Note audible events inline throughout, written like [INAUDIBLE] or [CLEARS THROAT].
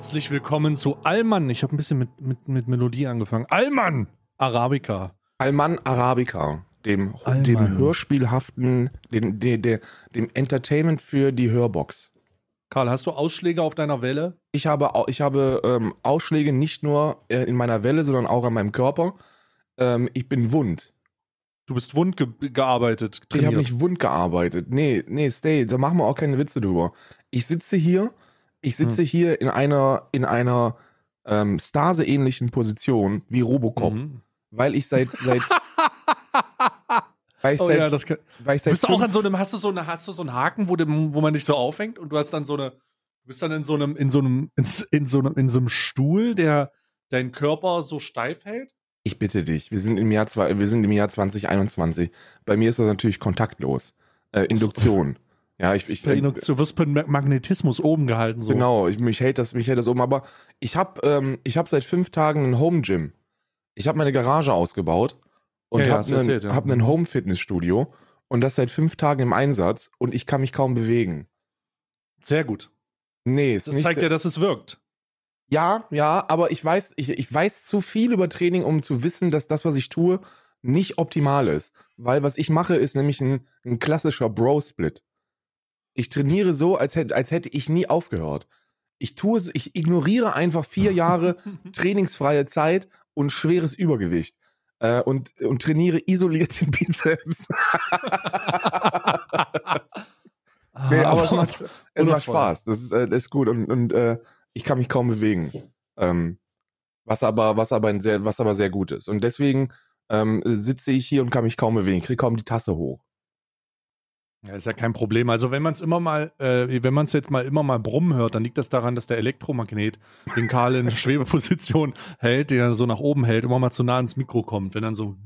herzlich willkommen zu Alman. Ich habe ein bisschen mit, mit, mit Melodie angefangen. Alman Arabica. Alman Arabica, dem, Alman. dem hörspielhaften, dem, dem, dem, Entertainment für die Hörbox. Karl, hast du Ausschläge auf deiner Welle? Ich habe, ich habe ähm, Ausschläge nicht nur äh, in meiner Welle, sondern auch an meinem Körper. Ähm, ich bin wund. Du bist wund ge gearbeitet, Ich habe trainiert. nicht wund gearbeitet. Nee, nee, stay, da machen wir auch keine Witze drüber. Ich sitze hier, ich Hm. sitze hier in einer, in einer ähm, Stase-ähnlichen Position wie Robocop, Mhm. weil ich seit, seit, [LAUGHS] weil ich Oh seit, ja, das kann, weil ich du seit bist auch fünf- an so einem, hast du so eine, hast du so einen Haken, wo, dem, wo man dich so aufhängt und du hast dann so eine, du bist dann in so einem, in so einem, in, in so einem, in so einem Stuhl, der deinen Körper so steif hält? Ich bitte dich, wir sind im Jahr, zwei, wir sind im Jahr 2021. Bei mir ist das natürlich kontaktlos. Äh, Induktion. Ja, ich, ich, Induktion, du wirst per Ma- Magnetismus oben gehalten. So. genau, ich, mich hält das, mich hält das oben. Aber ich habe, ähm, ich habe seit fünf Tagen ein Home Gym. Ich habe meine Garage ausgebaut und Ja, ja, habe hast du ein, erzählt, ja. hab Home Fitnessstudio und das seit fünf Tagen im Einsatz und ich kann mich kaum bewegen. Sehr gut. Nee, ist Das zeigt ja, dass es wirkt. Ja, ja, aber ich weiß, ich, ich weiß zu viel über Training, um zu wissen, dass das, was ich tue, nicht optimal ist. Weil was ich mache, ist nämlich ein, ein klassischer Bro-Split. Ich trainiere so, als hätte, als hätte ich nie aufgehört. Ich tue, ich ignoriere einfach vier Jahre [LAUGHS] trainingsfreie Zeit und schweres Übergewicht. Äh, und, und trainiere isoliert den Bizeps. [LAUGHS] Nee, aber es macht, [LAUGHS] es macht. Spaß. Das ist, äh, das ist gut und, und äh, ich kann mich kaum bewegen. Ähm, was aber, was aber ein sehr, was aber sehr gut ist. Und deswegen ähm, sitze ich hier und kann mich kaum bewegen. Ich kriege kaum die Tasse hoch. Ja, ist ja kein Problem. Also wenn man es immer mal, äh, wenn man es jetzt mal immer mal brummen hört, dann liegt das daran, dass der Elektromagnet, den Karl in [LAUGHS] Schwebeposition hält, den er so nach oben hält, immer mal zu nah ans Mikro kommt. Wenn dann so,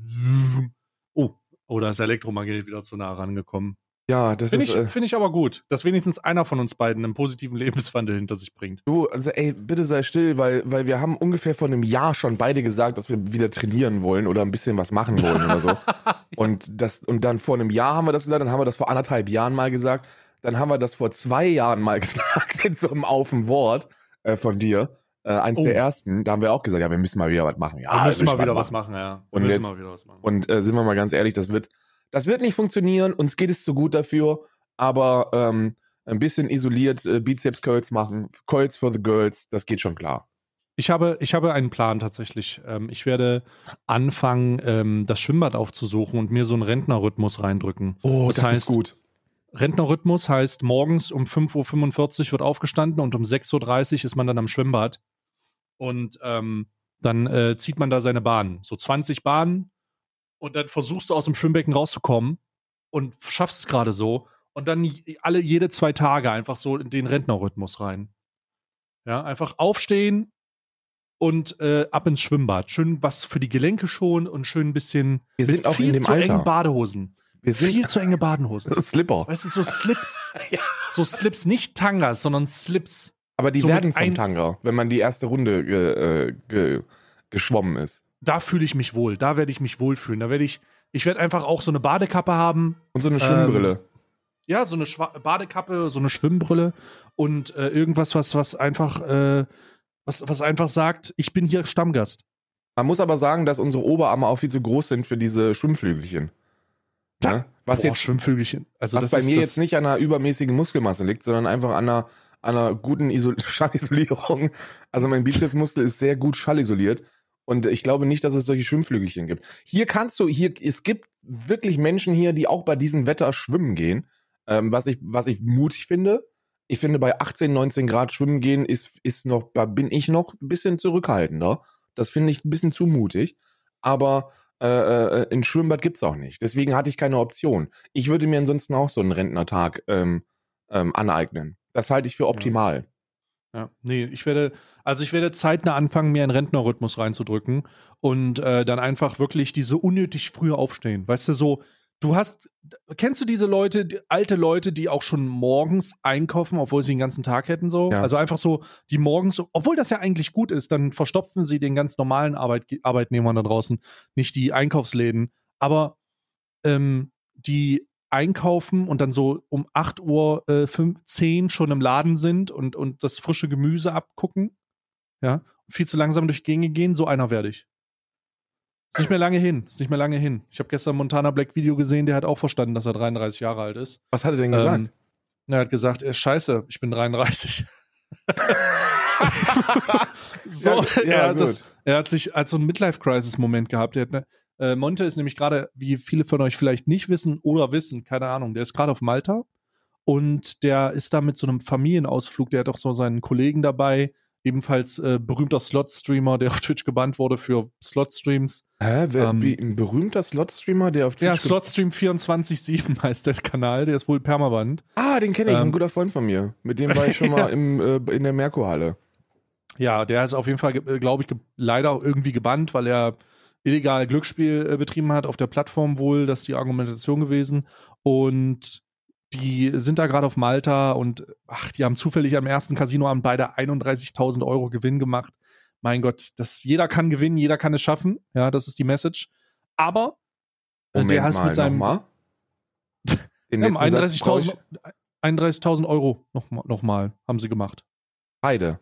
[LAUGHS] oh, oh, da ist der Elektromagnet wieder zu nah rangekommen. Ja, das Finde ist. ich, Äh, find ich aber gut, dass wenigstens einer von uns beiden einen positiven [LAUGHS] Lebenswandel hinter sich bringt. du, also ey, bitte sei still, weil, weil wir haben ungefähr vor einem Jahr schon beide gesagt, dass wir wieder trainieren wollen oder ein bisschen was machen wollen oder so. [LAUGHS] Und das, und dann vor einem Jahr haben wir das gesagt, dann haben wir das vor anderthalb Jahren mal gesagt, dann haben wir das vor zwei Jahren mal [LAUGHS] gesagt, in so einem Auf dem Wort äh, von dir. Äh, eins Oh. der ersten, da haben wir auch gesagt, ja, wir müssen mal wieder was machen. Ja, wir müssen mal wieder was machen, ja. Wir Und müssen jetzt- mal wieder was machen. Und äh, sind wir mal ganz ehrlich, das wird, das wird nicht funktionieren, uns geht es zu gut dafür, aber ähm, ein bisschen isoliert äh, Bizeps-Curls machen, Curls for the Girls, das geht schon klar. Ich habe, ich habe einen Plan tatsächlich. Ähm, ich werde anfangen, ähm, das Schwimmbad aufzusuchen und mir so einen Rentnerrhythmus reindrücken. Oh, Das das, heißt- ist gut. Rentnerrhythmus heißt, morgens um 5.45 Uhr wird aufgestanden und um 6.30 Uhr ist man dann am Schwimmbad. Und ähm, dann äh, zieht man da seine Bahnen. So 20 Bahnen. Und dann versuchst du aus dem Schwimmbecken rauszukommen und schaffst es gerade so. Und dann alle jede zwei Tage einfach so in den Rentnerrhythmus rein. Ja, einfach aufstehen und äh, ab ins Schwimmbad. Schön was für die Gelenke schon und schön ein bisschen Wir sind auch in dem zu Alter. engen Badehosen. Wir sind viel zu enge Badehosen. [LAUGHS] Slipper. Weißt du, so Slips. [LAUGHS] So Slips, nicht Tangas, sondern Slips. Aber die so werden zum Tanga, wenn man die erste Runde ge, äh, ge, geschwommen ist. Da fühle ich mich wohl. Da werde ich mich wohlfühlen. Da werde ich, ich werde einfach auch so eine Badekappe haben. Und so eine Schwimmbrille. Ähm, Ja, so eine Schwa Badekappe, so eine Schwimmbrille und äh, irgendwas, was, was einfach, äh, was, was einfach sagt, ich bin hier Stammgast. Man muss aber sagen, dass unsere Oberarme auch viel zu groß sind für diese Schwimmflügelchen. Da- Ja? Was Boah, jetzt Schwimmvögelchen. Also was das bei mir jetzt nicht an einer übermäßigen Muskelmasse liegt, sondern einfach an einer, an einer guten Isol [LAUGHS] Schallisolierung. Also mein Bizepsmuskel ist sehr gut schallisoliert und ich glaube nicht, dass es solche Schwimmflügelchen gibt. Hier kannst du, hier, es gibt wirklich Menschen hier, die auch bei diesem Wetter schwimmen gehen, ähm, was ich, was ich mutig finde. Ich finde, bei 18, 19 Grad schwimmen gehen ist, ist noch, da bin ich noch ein bisschen zurückhaltender. Das finde ich ein bisschen zu mutig. Aber äh, äh, ein Schwimmbad gibt's auch nicht. Deswegen hatte ich keine Option. Ich würde mir ansonsten auch so einen Rentnertag ähm, ähm, aneignen. Das halte ich für optimal. Ja, nee, ich werde, also ich werde zeitnah anfangen, mir einen Rentnerrhythmus reinzudrücken und äh, dann einfach wirklich diese unnötig frühe aufstehen. Weißt du, so, du hast, kennst du diese Leute, die, alte Leute, die auch schon morgens einkaufen, obwohl sie den ganzen Tag hätten, so? Ja. Also einfach so, die morgens, obwohl das ja eigentlich gut ist, dann verstopfen sie den ganz normalen Arbeit, Arbeitnehmern da draußen, nicht die Einkaufsläden, aber ähm, die einkaufen und dann so um 8 Uhr äh, 5, 10 schon im Laden sind und, und das frische Gemüse abgucken. ja, viel zu langsam durch Gänge gehen, so einer werde ich. Ist nicht mehr lange hin, ist nicht mehr lange hin. Ich habe gestern Montana Black Video gesehen, der hat auch verstanden, dass er 33 Jahre alt ist. Was hat er denn gesagt? Ähm, er hat gesagt, er ist scheiße, ich bin 33. [LAUGHS] [LAUGHS] so, Ja, ja, er, hat das, er hat sich als so einen Midlife-Crisis-Moment gehabt. Er hat ne, äh, Monte ist nämlich gerade, wie viele von euch vielleicht nicht wissen oder wissen, keine Ahnung, der ist gerade auf Malta und der ist da mit so einem Familienausflug, der hat auch so seinen Kollegen dabei, ebenfalls äh, berühmter Slot-Streamer, der auf Twitch gebannt wurde für Slot-Streams. Hä? Wer, ähm, wie ein berühmter Slot-Streamer, der auf Ja, Twitch. ge- Slotstream 24-7 [LAUGHS] heißt der Kanal, der ist wohl permanent. ah, den kenne ich, Ähm, ein guter Freund von mir. Mit dem war ich schon [LAUGHS] mal im, äh, in der Merkur-Halle. Ja, der ist auf jeden Fall, glaube ich, leider irgendwie gebannt, weil er illegal Glücksspiel äh, betrieben hat auf der Plattform wohl. Das ist die Argumentation gewesen. Und die sind da gerade auf Malta und ach, die haben zufällig am ersten Casinoabend beide 31.000 Euro Gewinn gemacht. Mein Gott, das, jeder kann gewinnen, jeder kann es schaffen. Ja, das ist die Message. Aber äh, der mal, mit seinem. [LAUGHS] Den ja, letzten Satz brauch ich- 31.000 31.000 Euro nochmal noch mal, haben sie gemacht. Beide.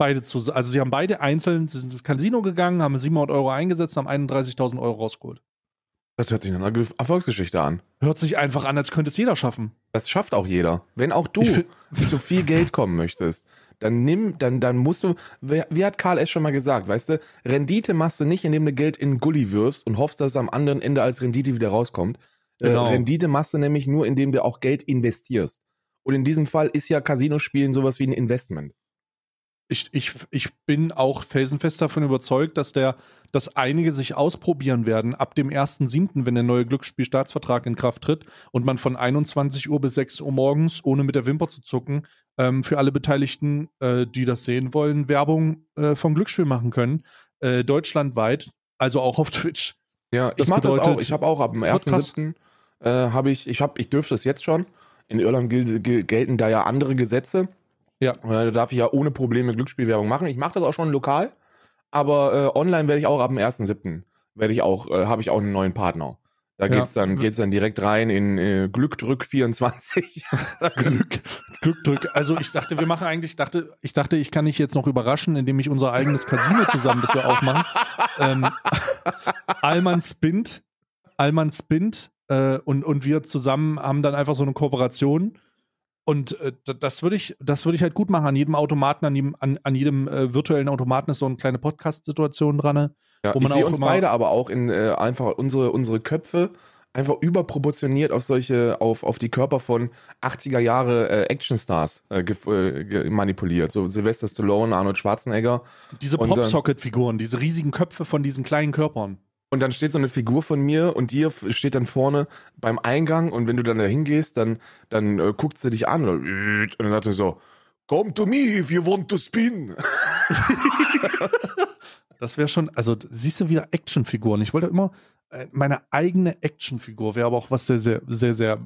Beide zu, also sie haben beide einzeln, sie sind ins Casino gegangen, haben 700 Euro eingesetzt, haben 31.000 Euro rausgeholt. Das hört sich nach einer Ge- Erfolgsgeschichte an. Hört sich einfach an, als könnte es jeder schaffen. Das schafft auch jeder. Wenn auch du [LAUGHS] zu viel Geld kommen möchtest, dann nimm, dann, dann musst du, wie hat Karl S. schon mal gesagt, weißt du, Rendite machst du nicht, indem du Geld in Gully wirfst und hoffst, dass es am anderen Ende als Rendite wieder rauskommt. Genau. Äh, Rendite machst du nämlich nur, indem du auch Geld investierst. Und in diesem Fall ist ja Casinospielen sowas wie ein Investment. Ich, ich, ich bin auch felsenfest davon überzeugt, dass der, dass einige sich ausprobieren werden ab dem 1.7., wenn der neue Glücksspielstaatsvertrag in Kraft tritt und man von 21 Uhr bis 6 Uhr morgens, ohne mit der Wimper zu zucken, ähm, für alle Beteiligten, äh, die das sehen wollen, Werbung äh, vom Glücksspiel machen können. Äh, deutschlandweit, also auch auf [LAUGHS] Twitch. Ja, ich Das mache das auch. Ich habe auch ab dem Wird krass. 1.7. Äh, habe ich, ich habe, ich dürfte es jetzt schon. In Irland gel gel gelten da ja andere Gesetze. Ja. Da darf ich ja ohne Probleme Glücksspielwerbung machen. Ich mache das auch schon lokal, aber äh, online werde ich auch ab dem 1.7. werde ich auch, äh, habe ich auch einen neuen Partner. Da Ja. geht's dann, geht's dann direkt rein in äh, Glückdrück 24. [LAUGHS] Glück, Glück drück. Also ich dachte, wir machen eigentlich, dachte, ich dachte, ich kann dich jetzt noch überraschen, indem ich unser eigenes Casino zusammen, das wir aufmachen. Ähm, [LAUGHS] Alman spinnt, Alman spinnt äh, und, und wir zusammen haben dann einfach so eine Kooperation. Und äh, das würde ich, das würde ich halt gut machen. An jedem Automaten, an jedem, an, an jedem äh, virtuellen Automaten ist so eine kleine Podcast-Situation dran. Ja, Wo ich man sehe auch uns beide aber auch in äh, einfach unsere, unsere Köpfe einfach überproportioniert auf solche, auf, auf die Körper von 80er Jahre äh, Actionstars äh, äh, manipuliert. So Sylvester Stallone, Arnold Schwarzenegger. Diese dann- Popsocket-Figuren, diese riesigen Köpfe von diesen kleinen Körpern. Und dann steht so eine Figur von mir und dir f- steht dann vorne beim Eingang und wenn du dann da hingehst, dann, dann äh, guckt sie dich an und dann sagt sie so, Come to me if you want to spin. [LAUGHS] Das wäre schon, also siehst du wieder Actionfiguren. Ich wollte immer äh, meine eigene Actionfigur, wäre aber auch was sehr, sehr, sehr, sehr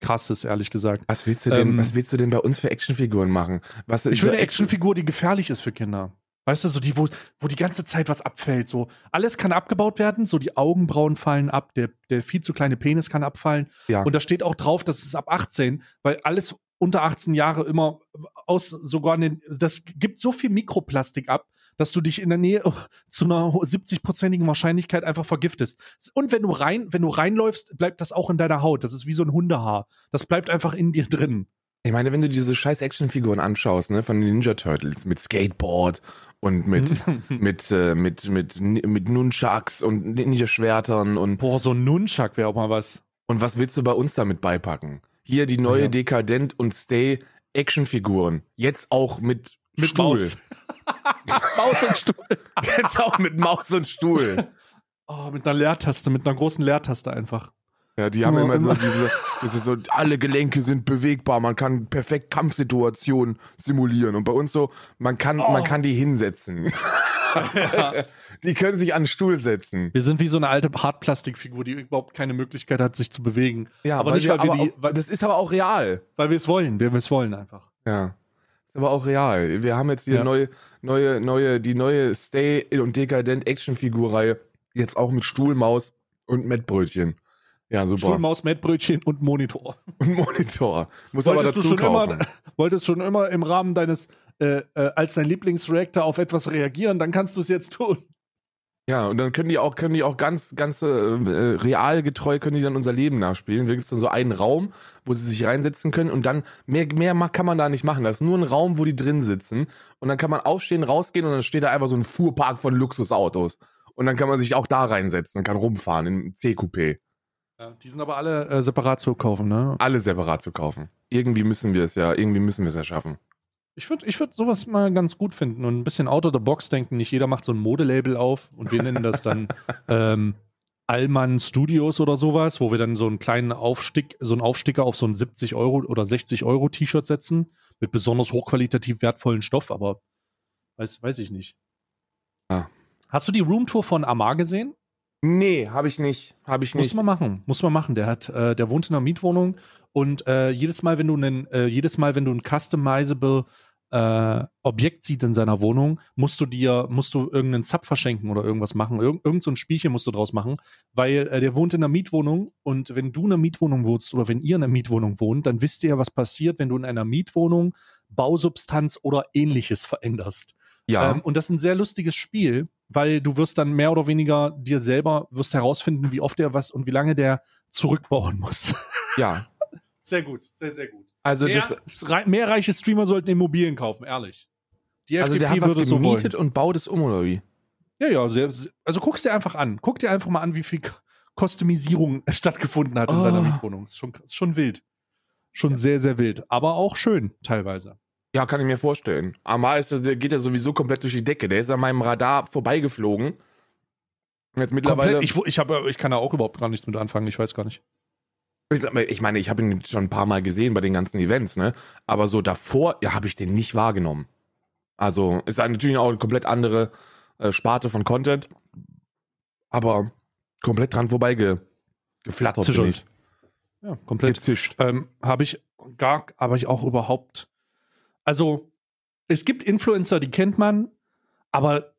krasses, ehrlich gesagt. Was willst du denn, Ähm, was willst du denn bei uns für Actionfiguren machen? Was, Ich will eine Actionfigur, die gefährlich ist für Kinder. Weißt du, so die, wo, wo die ganze Zeit was abfällt. So, alles kann abgebaut werden, so die Augenbrauen fallen ab, der, der viel zu kleine Penis kann abfallen. Ja. Und da steht auch drauf, das ist ab 18, weil alles unter 18 Jahre immer aus sogar den, das gibt so viel Mikroplastik ab, dass du dich in der Nähe zu einer 70-prozentigen Wahrscheinlichkeit einfach vergiftest. Und wenn du rein, wenn du reinläufst, bleibt das auch in deiner Haut. Das ist wie so ein Hundehaar. Das bleibt einfach in dir drin. Ich meine, wenn du diese scheiß Actionfiguren anschaust, ne, von den Ninja Turtles mit Skateboard und mit, [LAUGHS] mit, äh, mit, mit, mit Nunchucks und Ninja-Schwertern und, Boah, so ein Nunchuck wäre auch mal was. und was willst du bei uns damit beipacken? Hier die neue Ja. Dekadent und Stay Actionfiguren. Jetzt auch mit, Mit Stuhl. Maus. [LAUGHS] Maus und Stuhl. Jetzt auch mit Maus und Stuhl. Oh, mit einer Leertaste, mit einer großen Leertaste einfach. Ja, die haben Ja, immer so immer. diese, diese so, alle Gelenke sind bewegbar, man kann perfekt Kampfsituationen simulieren. Und bei uns so, man kann, Oh. man kann die hinsetzen. [LAUGHS] Die können sich an den Stuhl setzen. Wir sind wie so eine alte Hartplastikfigur, die überhaupt keine Möglichkeit hat, sich zu bewegen. Ja, aber nicht, weil wir, aber die, weil, das ist aber auch real. weil wir es wollen. Wir es wollen einfach. Ja. Ist aber auch real. Wir haben jetzt die Ja. neue, neue, neue, die neue Stay und Dekadent Actionfigurreihe. Jetzt auch mit Stuhlmaus und Mettbrötchen. Ja, super. Stuhlmaus, Mettbrötchen und Monitor. [LAUGHS] Und Monitor. Muss aber Wolltest du, dazu schon kaufen. immer, [LAUGHS] wolltest schon immer im Rahmen deines äh, äh, als dein Lieblingsreactor auf etwas reagieren, dann kannst du es jetzt tun. Ja, und dann können die auch, können die auch ganz, ganz äh, realgetreu können die dann unser Leben nachspielen. Da gibt es dann so einen Raum, wo sie sich reinsetzen können und dann mehr, mehr kann man da nicht machen. Das ist nur ein Raum, wo die drin sitzen. Und dann kann man aufstehen, rausgehen und dann steht da einfach so ein Fuhrpark von Luxusautos. Und dann kann man sich auch da reinsetzen und kann rumfahren im C-Coupé. Die sind aber alle äh, separat zu kaufen, ne? Alle separat zu kaufen. Irgendwie müssen wir es ja, irgendwie müssen wir es ja schaffen. Ich würde ich würd sowas mal ganz gut finden und ein bisschen out of the box denken. Nicht jeder macht so ein Modelabel auf und wir nennen das dann [LAUGHS] ähm, Allmann Studios oder sowas, wo wir dann so einen kleinen Aufstick, so einen Aufsticker auf so ein 70 Euro oder 60 Euro T-Shirt setzen mit besonders hochqualitativ wertvollen Stoff, aber weiß, weiß ich nicht. Ah. Hast du die Roomtour von Amar gesehen? Nee, habe ich nicht. Habe ich nicht. Muss man machen. Muss man machen. Der hat, äh, der wohnt in einer Mietwohnung und äh, jedes Mal, wenn du einen, äh, jedes Mal, wenn du ein customizable äh, Objekt sieht in seiner Wohnung, musst du dir, musst du irgendeinen Sub verschenken oder irgendwas machen. Irg irgend so ein Spielchen musst du draus machen, weil äh, der wohnt in einer Mietwohnung und wenn du in einer Mietwohnung wohnst oder wenn ihr in einer Mietwohnung wohnt, dann wisst ihr ja, was passiert, wenn du in einer Mietwohnung Bausubstanz oder ähnliches veränderst. Ja. Ähm, und das ist ein sehr lustiges Spiel, weil du wirst dann mehr oder weniger dir selber wirst herausfinden, wie oft der was und wie lange der zurückbauen muss. [LAUGHS] Ja. sehr gut, sehr, sehr gut. Also mehr, das, mehr reiche Streamer sollten Immobilien kaufen, ehrlich. Die also FDP der hat was würde so gemietet wollen. und baut es um, oder wie? Ja, ja, sehr, also guck's dir einfach an. Guck dir einfach mal an, wie viel Kostymisierung [LAUGHS] stattgefunden hat in Oh. seiner Mietwohnung. Ist schon, ist schon wild. Schon sehr, sehr wild. Aber auch schön, teilweise. Ja, kann ich mir vorstellen. Amar ist, der geht ja sowieso komplett durch die Decke. Der ist an meinem Radar vorbeigeflogen. Jetzt mittlerweile. Komplett, ich, ich, hab, ich kann da auch überhaupt gar nichts mit anfangen, ich weiß gar nicht. Ich meine, ich habe ihn schon ein paar Mal gesehen bei den ganzen Events, ne? Aber so davor, ja, habe ich den nicht wahrgenommen. Also ist natürlich auch eine komplett andere äh, Sparte von Content, aber komplett dran vorbei ge, bin ich. Ja, komplett. Gezischt. Ähm, habe ich gar, aber ich auch überhaupt. Also, es gibt Influencer, die kennt man, aber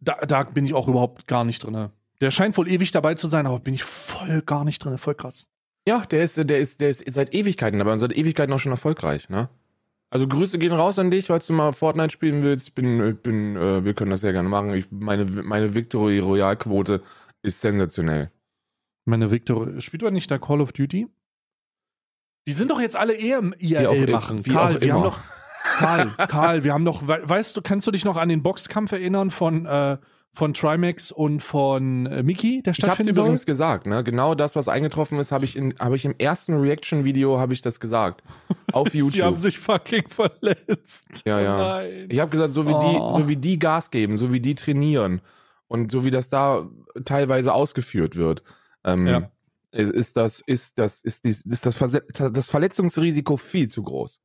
da, da bin ich auch überhaupt gar nicht drin. Der scheint wohl ewig dabei zu sein, aber bin ich voll gar nicht drin. Voll krass. Ja, der ist, der ist, der ist seit Ewigkeiten dabei und seit Ewigkeiten auch schon erfolgreich, ne? Also Grüße gehen raus an dich, falls du mal Fortnite spielen willst. Ich bin, ich bin, äh, wir können das sehr gerne machen. Ich, meine, meine Victory Royale Quote ist sensationell. Meine Victor, spielt er nicht da Call of Duty? Die sind doch jetzt alle eher im IRL machen. wie Karl, wir haben doch. Karl, Karl, wir haben doch, we- weißt du, kannst du dich noch an den Boxkampf erinnern von, äh, von Trimax und von äh, Mickey, der Ich hab's stattfinden soll? übrigens gesagt, ne? Genau das, was eingetroffen ist, habe ich in, habe ich im ersten Reaction-Video habe ich das gesagt. Auf [LAUGHS] Sie haben YouTube. sich fucking verletzt. Ja, ja. Nein. Ich habe gesagt, so wie Oh. die, so wie die Gas geben, so wie die trainieren und so wie das da teilweise ausgeführt wird, ähm, Ja. Ist, das, ist das, ist dies, ist das, Verse das Verletzungsrisiko viel zu groß.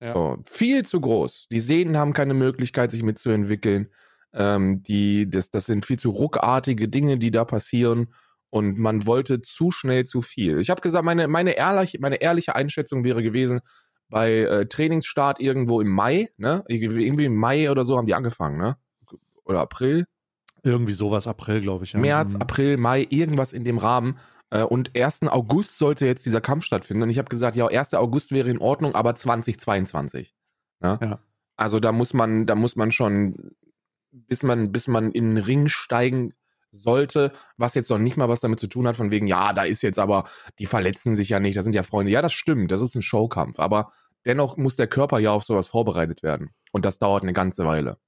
Ja. So, viel zu groß. Die Sehnen haben keine Möglichkeit, sich mitzuentwickeln. Ähm, die, das, das sind viel zu ruckartige Dinge, die da passieren. Und man wollte zu schnell zu viel. Ich habe gesagt, meine, meine, ehrlich, meine ehrliche Einschätzung wäre gewesen, bei äh, Trainingsstart irgendwo im Mai, ne? Irgendwie im Mai oder so haben die angefangen, ne? Oder April, Irgendwie sowas, April, glaube ich. Ja. März, Mhm. April, Mai, irgendwas in dem Rahmen. Äh, Und 1. August sollte jetzt dieser Kampf stattfinden. Und ich habe gesagt, ja, 1. August wäre in Ordnung, aber 2022. Ne? Ja. Also da muss man, da muss man schon, bis man, bis man in den Ring steigen sollte, was jetzt noch nicht mal was damit zu tun hat, von wegen, ja, da ist jetzt aber, die verletzen sich ja nicht, das sind ja Freunde. Ja, das stimmt, das ist ein Showkampf, aber dennoch muss der Körper ja auf sowas vorbereitet werden. Und das dauert eine ganze Weile.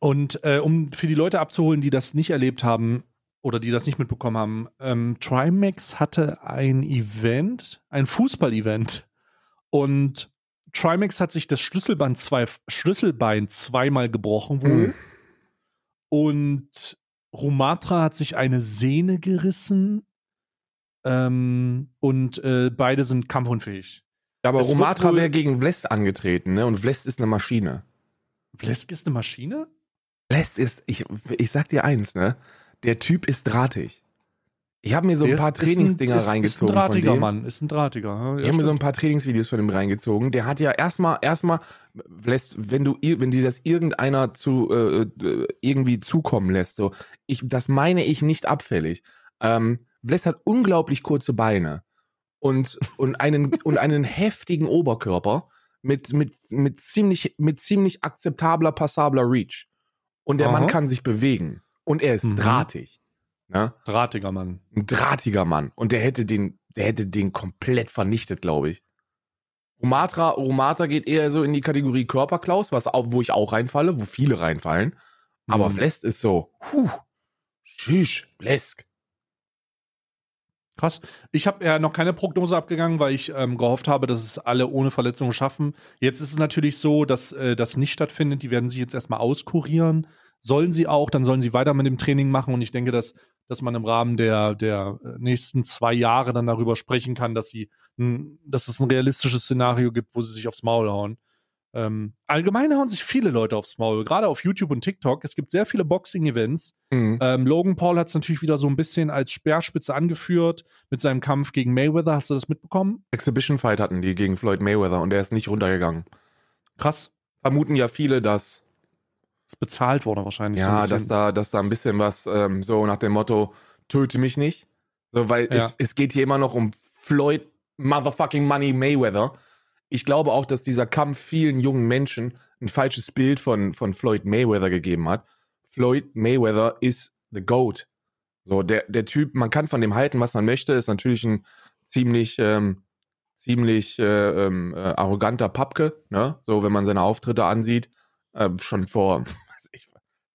Und äh, um für die Leute abzuholen, die das nicht erlebt haben oder die das nicht mitbekommen haben, ähm, Trimax hatte ein Event, ein Fußball-Event. Und Trimax hat sich das Schlüsselbein, zwei, Schlüsselbein zweimal gebrochen wohl. Mhm. Und Rumatra hat sich eine Sehne gerissen. Ähm, und äh, beide sind kampfunfähig. Ja, aber Es Romatra wäre gegen Vlest angetreten, ne? Und Vlest ist eine Maschine. Vlesk ist eine Maschine? Les ist, ich, ich sag dir eins, ne? Der Typ ist drahtig. Ich habe mir so ein Der paar ist- ist ein- Trainingsdinger ist, reingezogen. Ist ein drahtiger von dem. Mann, ist ein drahtiger. Ja, Ich habe mir so ein paar Trainingsvideos von ihm reingezogen. Der hat ja erstmal, erstmal, lässt, wenn du, wenn dir das irgendeiner zu äh, äh, irgendwie zukommen lässt, so, ich, das meine ich nicht abfällig. Ähm, Vles hat unglaublich kurze Beine und und einen [LAUGHS] und einen heftigen Oberkörper. mit, mit, mit, ziemlich, mit ziemlich akzeptabler, passabler Reach. Und der Mann Aha. kann sich bewegen. Und er ist Mhm. drahtig. Ne? Drahtiger Mann. Ein drahtiger Mann. Und der hätte den, der hätte den komplett vernichtet, glaube ich. Romatra, Romata geht eher so in die Kategorie Körperklaus, was wo ich auch reinfalle, wo viele reinfallen. Aber Mhm. Ist so, puh, tschüss, Blesk. Krass. Ich habe ja noch keine Prognose abgegangen, weil ich ähm, gehofft habe, dass es alle ohne Verletzungen schaffen. Jetzt ist es natürlich so, dass äh, das nicht stattfindet. Die werden sich jetzt erstmal auskurieren. Sollen sie auch, dann sollen sie weiter mit dem Training machen. Und ich denke, dass, dass man im Rahmen der, der äh, nächsten zwei Jahre dann darüber sprechen kann, dass sie, dass es ein realistisches Szenario gibt, wo sie sich aufs Maul hauen. Ähm, allgemein hauen sich viele Leute aufs Maul, gerade auf YouTube und TikTok. Es gibt sehr viele Boxing-Events. Mhm. Ähm, Logan Paul hat es natürlich wieder so ein bisschen als Speerspitze angeführt mit seinem Kampf gegen Mayweather. Hast du das mitbekommen? Exhibition Fight hatten die gegen Floyd Mayweather und der ist nicht runtergegangen. Krass. Vermuten ja viele, dass Ist bezahlt worden wahrscheinlich. so ein Ja, bisschen. dass da, dass da ein bisschen was ähm, so nach dem Motto, töte mich nicht. So, weil Ja. es, es geht hier immer noch um Floyd Motherfucking Money Mayweather. Ich glaube auch, dass dieser Kampf vielen jungen Menschen ein falsches Bild von, von Floyd Mayweather gegeben hat. Floyd Mayweather ist the GOAT. So, der, der Typ, man kann von dem halten, was man möchte, ist natürlich ein ziemlich, ähm, ziemlich äh, ähm, äh, arroganter Papke, ne? So, wenn man seine Auftritte ansieht, äh, schon vor [LAUGHS] ich,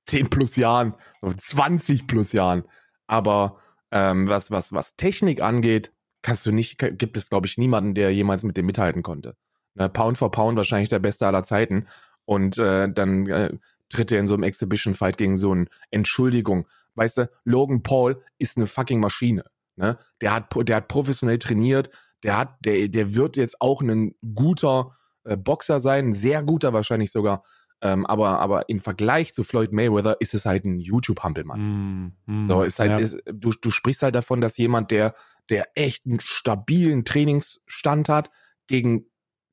10 plus Jahren, so 20 plus Jahren. Aber ähm, was, was, was Technik angeht, kannst du nicht, gibt es, glaube ich, niemanden, der jemals mit dem mithalten konnte. Ne, Pound for Pound wahrscheinlich der beste aller Zeiten. Und äh, dann äh, tritt er in so einem Exhibition-Fight gegen so ein Entschuldigung. Weißt du, Logan Paul ist eine fucking Maschine. Ne? Der, hat, der hat professionell trainiert, der hat, der, der wird jetzt auch ein guter äh, Boxer sein, ein sehr guter wahrscheinlich sogar. Ähm, aber, aber im Vergleich zu Floyd Mayweather ist es halt ein YouTube-Hampelmann. Mm, mm, So, ist halt, ja. ist, du, du sprichst halt davon, dass jemand, der, der echt einen stabilen Trainingsstand hat, gegen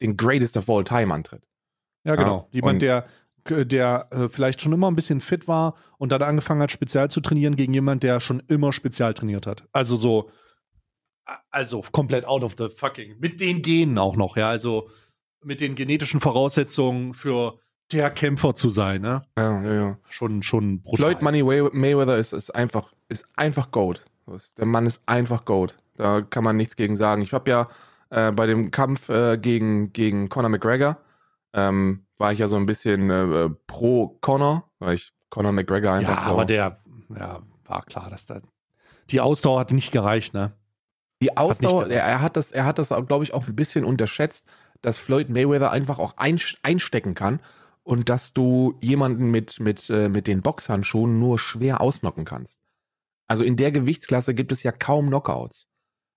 den Greatest of All Time antritt. ja, genau. und- Jemand, der, der äh, vielleicht schon immer ein bisschen fit war und dann angefangen hat, spezial zu trainieren, gegen jemand, der schon immer spezial trainiert hat. Also so, also komplett out of the fucking, mit den Genen auch noch, ja, also mit den genetischen Voraussetzungen für der Kämpfer zu sein, ne? Ja, ja, ja. Schon, schon brutal. Floyd Money Mayweather ist, ist einfach, ist einfach Goat. Der Mann ist einfach Goat. Da kann man nichts gegen sagen. Ich habe ja äh, bei dem Kampf äh, gegen, gegen Conor McGregor, ähm, war ich ja so ein bisschen äh, pro Conor, weil ich Conor McGregor Ja, einfach so. aber der, ja, war klar, dass da, die Ausdauer hat nicht gereicht, ne? Die Ausdauer, nicht er, hat das, er hat das, glaube ich, auch ein bisschen unterschätzt, dass Floyd Mayweather einfach auch ein, einstecken kann und dass du jemanden mit, mit, äh, mit den Boxhandschuhen nur schwer ausnocken kannst. Also in der Gewichtsklasse gibt es ja kaum Knockouts.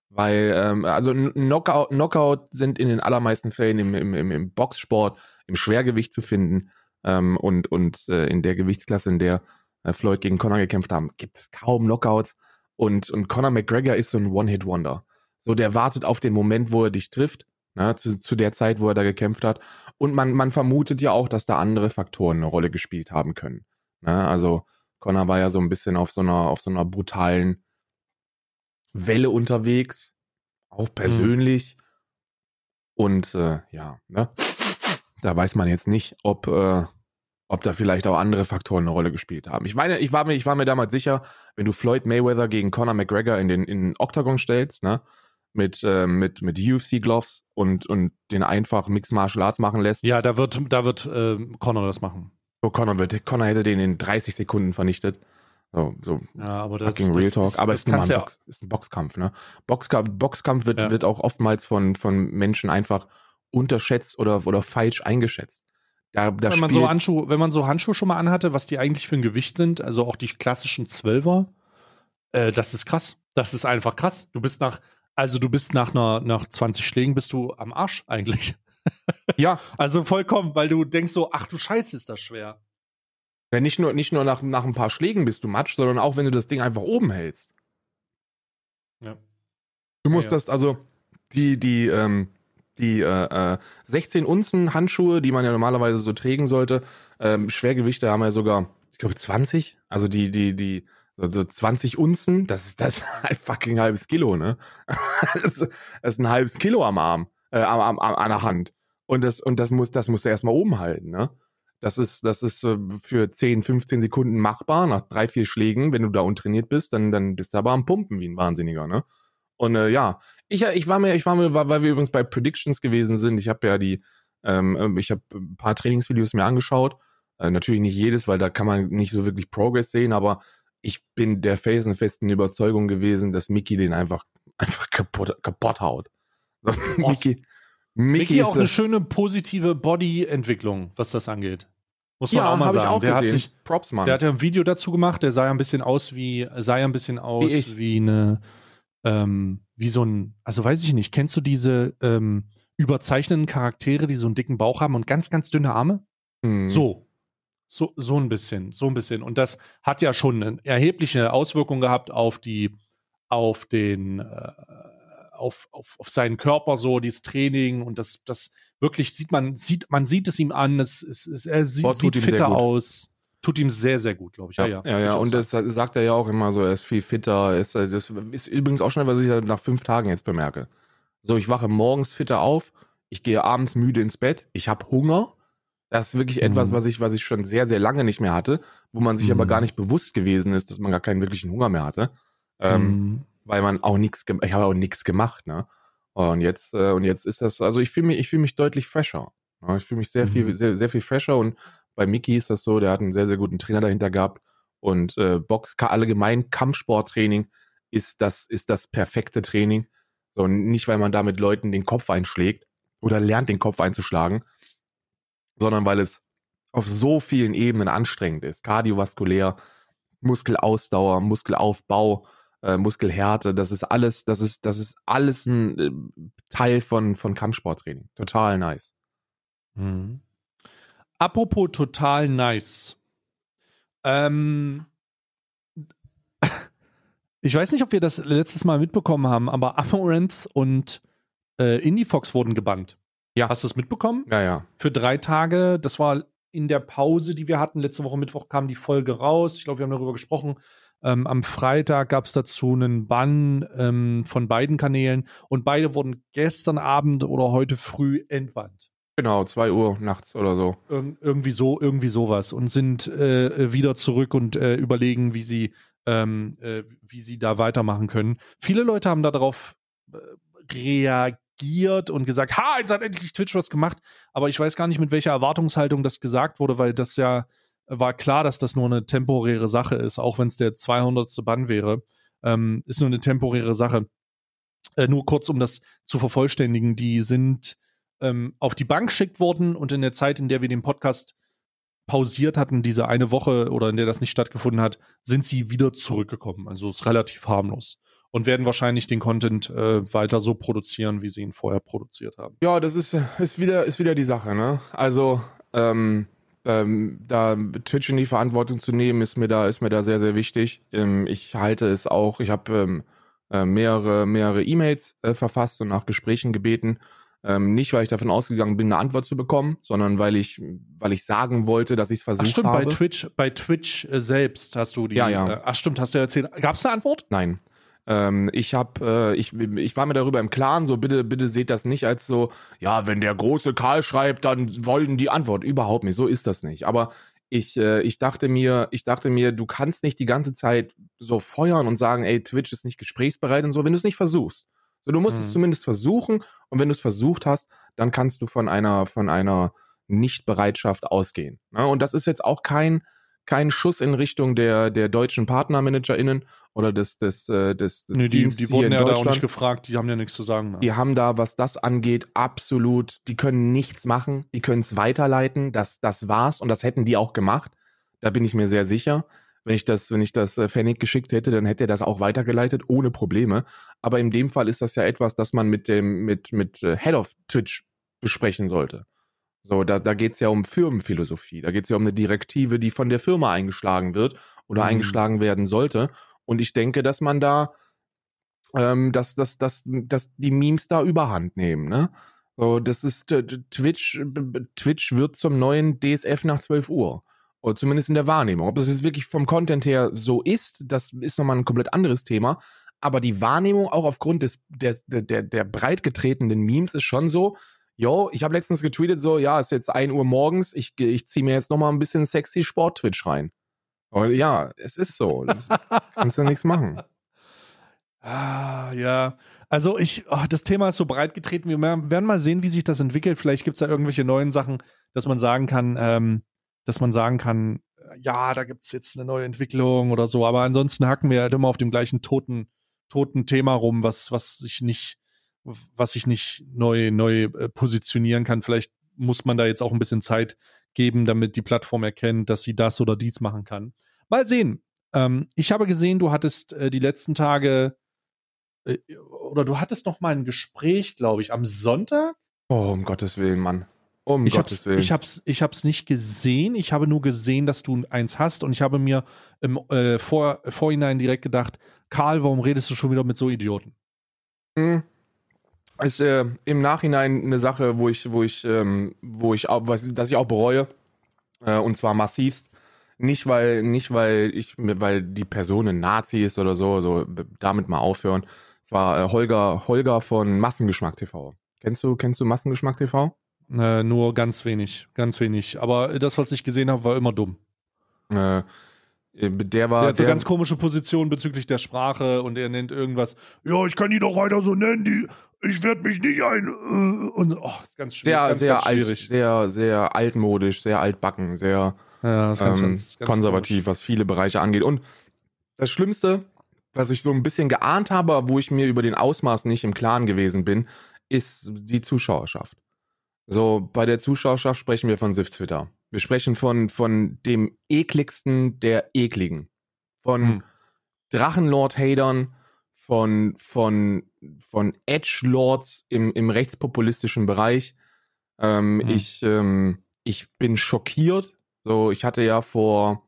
Weil, ähm, also Knockout, Knockout sind in den allermeisten Fällen im, im, im, im Boxsport, im Schwergewicht zu finden. Ähm, und und äh, in der Gewichtsklasse, in der äh, Floyd gegen Conor gekämpft haben, gibt es kaum Knockouts. Und, und Conor McGregor ist so ein One-Hit-Wonder. So, der wartet auf den Moment, wo er dich trifft, ne, zu, zu der Zeit, wo er da gekämpft hat. Und man, man vermutet ja auch, dass da andere Faktoren eine Rolle gespielt haben können. Ne? Also Conor war ja so ein bisschen auf so einer, auf so einer brutalen Welle unterwegs, auch persönlich. Und äh, ja, ne? da weiß man jetzt nicht, ob, äh, ob da vielleicht auch andere Faktoren eine Rolle gespielt haben. Ich meine, ich war mir, ich war mir damals sicher, wenn du Floyd Mayweather gegen Conor McGregor in den, in den Octagon stellst, ne, mit, äh, mit, mit UFC-Gloves und, und den einfach Mixed Martial Arts machen lässt, Ja, da wird, da wird äh, Connor das machen. so Conor wird, Conor hätte den in 30 Sekunden vernichtet. So, so Ja, aber das- fucking das Real Talk. ist- aber es ist, mal kannst ein, ja- Box, ist ein Boxkampf, ne? Boxkampf, Boxkampf wird, Ja. wird auch oftmals von, von Menschen einfach unterschätzt oder, oder falsch eingeschätzt. Da, da wenn man, so Handschuhe, wenn man so Handschuhe schon mal anhatte, was die eigentlich für ein Gewicht sind, also auch die klassischen Zwölfer, äh, das ist krass. Das ist einfach krass. Du bist nach, also du bist nach einer, nach 20 Schlägen bist du am Arsch eigentlich. [LAUGHS] ja, Also vollkommen, weil du denkst so, ach du Scheiße, ist das schwer. ja, nicht nur, nicht nur nach, nach ein paar Schlägen bist du matsch, sondern auch wenn du das Ding einfach oben hältst. Ja. Du musst Ja. das, also die, die, ähm, die äh, äh, 16 Unzen Handschuhe, die man ja normalerweise so trägen sollte, ähm, Schwergewichte haben ja sogar, ich glaube 20, also die, die, die, also 20 Unzen, das ist das [LAUGHS] ein fucking halbes Kilo, ne? [LAUGHS] das, ist, ein halbes Kilo am Arm, äh, am, am, an der Hand. Und das, und das muss, das musst du erstmal oben halten, ne? Das ist, das ist äh, für 10, 15 Sekunden machbar. Nach drei, vier Schlägen, wenn du da untrainiert bist, dann, dann bist du aber am Pumpen wie ein Wahnsinniger, ne? Und äh, ja, ich, ich war mir, ich war mir, weil wir übrigens bei Predictions gewesen sind, ich habe ja die, ähm, ich habe ein paar Trainingsvideos mir angeschaut. Äh, natürlich nicht jedes, weil da kann man nicht so wirklich Progress sehen, aber ich bin der felsenfesten Überzeugung gewesen, dass Mickey den einfach, [LAUGHS] einfach kaputt, kaputt haut. So, Mickey, Mickey, Mickey auch eine schöne positive Body-Entwicklung, was das angeht. Muss man ja, auch mal sagen. Auch der gesehen. hat sich, Props, Mann. Der hat ja ein Video dazu gemacht, der sah ja ein bisschen aus wie, sah ja ein bisschen aus wie, wie eine, ähm, wie so ein, also weiß ich nicht, kennst du diese ähm, überzeichneten Charaktere, die so einen dicken Bauch haben und ganz, ganz dünne Arme? Hm. So. So, so ein bisschen, so ein bisschen. Und das hat ja schon eine erhebliche Auswirkung gehabt auf die, auf den, äh, auf, auf, auf seinen Körper so, dieses Training und das, das wirklich sieht man, sieht, man sieht es ihm an, es, es, es er sieht, Boah, sieht fitter aus. Tut ihm sehr, sehr gut, glaube ich. Ja, Ja, ja, ja. Und das sagt er ja auch immer so, er ist viel fitter. Er Ist, das ist übrigens auch schon, was ich ja nach fünf Tagen jetzt bemerke. So, ich wache morgens fitter auf, ich gehe abends müde ins Bett, ich habe Hunger. Das ist wirklich etwas, Mhm. was ich, was ich schon sehr, sehr lange nicht mehr hatte, wo man sich Mhm. aber gar nicht bewusst gewesen ist, dass man gar keinen wirklichen Hunger mehr hatte. Ähm, Mhm. weil man auch nichts, ich habe auch nichts gemacht, ne? Und jetzt, äh, und jetzt ist das, also ich fühle mich, ich fühle mich deutlich fresher. Ja, Ich fühle mich sehr Mhm. viel, sehr, sehr viel fresher und bei Mickey ist das so, der hat einen sehr, sehr guten Trainer dahinter gehabt und äh, Box, allgemein Kampfsporttraining ist das, ist das perfekte Training. So, nicht, weil man da mit Leuten den Kopf einschlägt oder lernt, den Kopf einzuschlagen, sondern weil es auf so vielen Ebenen anstrengend ist. Kardiovaskulär, Muskelausdauer, Muskelaufbau, äh, Muskelhärte, das ist alles, das ist, das ist alles ein äh, Teil von, von Kampfsporttraining. Total nice. Mhm. Apropos total nice. Ähm, [LAUGHS] ich weiß nicht, ob wir das letztes Mal mitbekommen haben, aber Amaranth und äh, Indiefox wurden gebannt. Ja. Hast du es mitbekommen? Ja, ja. Für drei Tage. Das war in der Pause, die wir hatten. Letzte Woche Mittwoch kam die Folge raus. Ich glaube, wir haben darüber gesprochen. Ähm, am Freitag gab es dazu einen Bann ähm, von beiden Kanälen und beide wurden gestern Abend oder heute früh entbannt. Genau, zwei Uhr nachts oder so. Ir irgendwie so, irgendwie sowas und sind äh, wieder zurück und äh, überlegen, wie sie, ähm, äh, wie sie da weitermachen können. Viele Leute haben darauf äh, reagiert und gesagt, ha, jetzt hat endlich Twitch was gemacht. Aber ich weiß gar nicht, mit welcher Erwartungshaltung das gesagt wurde, weil das ja war klar, dass das nur eine temporäre Sache ist, auch wenn es der 200. Bann wäre. Ähm, ist nur eine temporäre Sache. Äh, nur kurz, um das zu vervollständigen, die sind ähm, auf die Bank geschickt worden und in der Zeit, in der wir den Podcast pausiert hatten, diese eine Woche oder in der das nicht stattgefunden hat, sind sie wieder zurückgekommen. Also ist relativ harmlos. Und werden wahrscheinlich den Content äh, weiter so produzieren, wie sie ihn vorher produziert haben. Ja, das ist, ist, wieder, ist wieder die Sache, ne? Also, ähm, ähm, da Twitch in die Verantwortung zu nehmen, ist mir da, ist mir da sehr, sehr wichtig. Ähm, ich halte es auch, ich habe ähm, äh, mehrere, mehrere E-Mails äh, verfasst und nach Gesprächen gebeten. Ähm, nicht, weil ich davon ausgegangen bin, eine Antwort zu bekommen, sondern weil ich, weil ich sagen wollte, dass ich es versucht Ach stimmt, habe. bei Twitch, bei Twitch äh, selbst hast du die. Ja, ja. Äh, ach stimmt, hast du ja erzählt. Gab es eine Antwort? Nein. Ähm, ich habe, äh, ich, ich war mir darüber im Klaren, so bitte, bitte seht das nicht als so, ja, wenn der große Karl schreibt, dann wollen die Antwort. Überhaupt nicht, so ist das nicht. Aber ich, äh, ich dachte mir, ich dachte mir, du kannst nicht die ganze Zeit so feuern und sagen, ey, Twitch ist nicht gesprächsbereit und so, wenn du es nicht versuchst. So, du musst Mhm. es zumindest versuchen und wenn du es versucht hast, dann kannst du von einer, von einer Nichtbereitschaft ausgehen. Ne? Und das ist jetzt auch kein, kein Schuss in Richtung der, der deutschen PartnermanagerInnen oder des, des, äh, des, des Nee, die, Teams die hier wurden in ja da auch nicht gefragt, die haben ja nichts zu sagen. ne? Die haben da, was das angeht, absolut, die können nichts machen, die können es weiterleiten, das, das war's und das hätten die auch gemacht. Da bin ich mir sehr sicher. Wenn ich das, wenn ich das äh, Fennec geschickt hätte, dann hätte er das auch weitergeleitet, ohne Probleme. Aber in dem Fall ist das ja etwas, das man mit dem, mit, mit äh, Head of Twitch besprechen sollte. So, da, da geht's ja um Firmenphilosophie. Da geht's ja um eine Direktive, die von der Firma eingeschlagen wird oder Mhm. eingeschlagen werden sollte. Und ich denke, dass man da, ähm, dass, dass, dass, dass die Memes da überhand nehmen, ne? So, das ist äh, Twitch, b- Twitch wird zum neuen DSF nach 12 Uhr. Oder zumindest in der Wahrnehmung. Ob das jetzt wirklich vom Content her so ist, das ist nochmal ein komplett anderes Thema. Aber die Wahrnehmung auch aufgrund des, der, der, der, der breit getretenen Memes ist schon so, yo, ich habe letztens getweetet so, ja, ist jetzt 1 Uhr morgens, ich, ich ziehe mir jetzt nochmal ein bisschen sexy Sport-Twitch rein. Und ja, es ist so. [LAUGHS] kannst du nichts machen. Ah, ja. Also ich, oh, das Thema ist so breit getreten. Wir werden mal sehen, wie sich das entwickelt. Vielleicht gibt es da irgendwelche neuen Sachen, dass man sagen kann, ähm, dass man sagen kann, ja, da gibt es jetzt eine neue Entwicklung oder so. Aber ansonsten hacken wir halt immer auf dem gleichen toten, toten Thema rum, was, was sich nicht, was sich nicht neu, neu äh, positionieren kann. Vielleicht muss man da jetzt auch ein bisschen Zeit geben, damit die Plattform erkennt, dass sie das oder dies machen kann. Mal sehen. Ähm, ich habe gesehen, du hattest äh, die letzten Tage äh, oder du hattest noch mal ein Gespräch, glaube ich, am Sonntag. Oh, um Gottes Willen, Mann. Um ich Gottes hab's, Willen. Ich hab's, ich hab's nicht gesehen. Ich habe nur gesehen, dass du eins hast und ich habe mir im äh, Vor, Vorhinein direkt gedacht, Karl, warum redest du schon wieder mit so Idioten? Hm. Ist äh, im Nachhinein eine Sache, wo ich, wo ich, ähm, wo ich auch, was, dass ich auch bereue. Äh, und zwar massivst. Nicht weil, nicht weil ich, weil die Person ein Nazi ist oder so, so damit mal aufhören. Es war äh, Holger, Holger von Massengeschmack TV. Kennst du, kennst du Massengeschmack TV? Äh, nur ganz wenig, ganz wenig. Aber das, was ich gesehen habe, war immer dumm. Äh, der war. Der hat so ganz komische Position bezüglich der Sprache und er nennt irgendwas. Ja, ich kann die doch weiter so nennen, die. Ich werde mich nicht ein. Äh, und oh, ganz schwierig. Sehr, ganz, sehr ganz alt, schwierig. sehr, sehr altmodisch, sehr altbacken, sehr Ja, ist ähm, ganz, ganz konservativ, was viele Bereiche angeht. Und das Schlimmste, was ich so ein bisschen geahnt habe, wo ich mir über den Ausmaß nicht im Klaren gewesen bin, ist die Zuschauerschaft. So, bei der Zuschauerschaft sprechen wir von Sift Twitter. Wir sprechen von, von dem ekligsten der ekligen. Von Hm. Drachenlord-Hatern, von, von, von Edge-Lords im, im rechtspopulistischen Bereich. Ähm, Hm. ich, ähm, ich bin schockiert. So, ich hatte ja vor,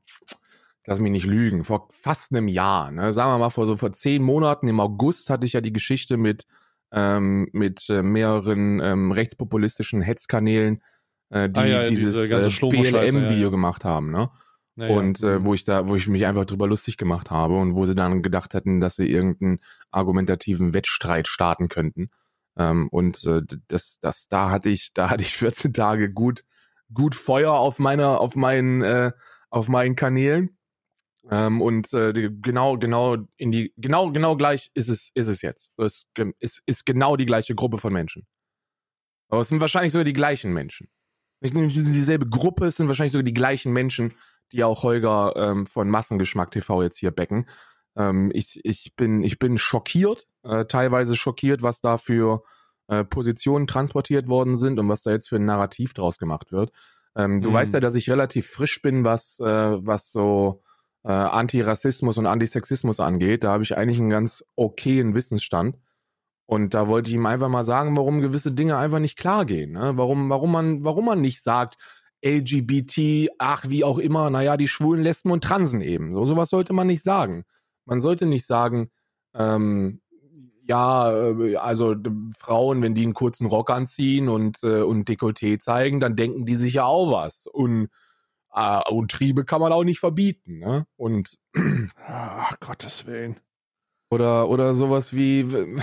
lass mich nicht lügen, vor fast einem Jahr, ne, sagen wir mal vor so vor zehn Monaten im August hatte ich ja die Geschichte mit ähm, mit äh, mehreren ähm, rechtspopulistischen Hetzkanälen, äh, die Ah ja, dieses diese äh, BLM-Video ja, ja. gemacht haben, ne? Ja, ja. und äh, wo ich da, wo ich mich einfach drüber lustig gemacht habe und wo sie dann gedacht hätten, dass sie irgendeinen argumentativen Wettstreit starten könnten. Ähm, und äh, das, das, da hatte ich, da hatte ich [LAUGHS] 14 Tage gut, gut Feuer auf meiner, auf meinen, äh, auf meinen Kanälen. Ähm, und äh, die, genau, genau in die, genau, genau gleich ist es, ist es jetzt. Es ist, ist genau die gleiche Gruppe von Menschen. Aber es sind wahrscheinlich sogar die gleichen Menschen. Nicht nur dieselbe Gruppe, es sind wahrscheinlich sogar die gleichen Menschen, die auch Holger ähm, von Massengeschmack TV jetzt hier becken. Ähm, ich, ich, bin, ich bin schockiert, äh, teilweise schockiert, was da für äh, Positionen transportiert worden sind und was da jetzt für ein Narrativ draus gemacht wird. Ähm, du Mhm. weißt ja, dass ich relativ frisch bin, was, äh, was so äh, Antirassismus und Antisexismus angeht. Da habe ich eigentlich einen ganz okayen Wissensstand. Und da wollte ich ihm einfach mal sagen, warum gewisse Dinge einfach nicht klar gehen. Ne? Warum, warum, man, warum man nicht sagt, LGBT, ach, wie auch immer, naja, die Schwulen, Lesben und Transen eben. So sowas sollte man nicht sagen. Man sollte nicht sagen, ähm, ja, äh, also Frauen, wenn die einen kurzen Rock anziehen und, äh, und Dekolleté zeigen, dann denken die sich ja auch was. Und, äh, und Triebe kann man auch nicht verbieten. Ne? Und Ach, Gottes Willen. oder, oder sowas wie, [LAUGHS]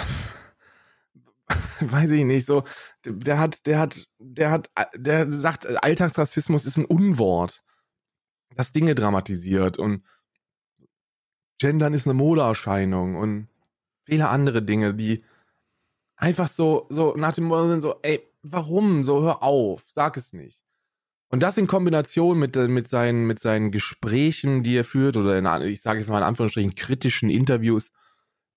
weiß ich nicht, so, der hat, der hat, der hat, der sagt, Alltagsrassismus ist ein Unwort, das Dinge dramatisiert und Gendern ist eine Modeerscheinung und viele andere Dinge, die einfach so, so nach dem Motto sind so, ey, warum? So, hör auf, sag es nicht. Und das in Kombination mit, äh, mit, seinen, mit seinen Gesprächen, die er führt, oder in, ich sage jetzt mal in Anführungsstrichen kritischen Interviews,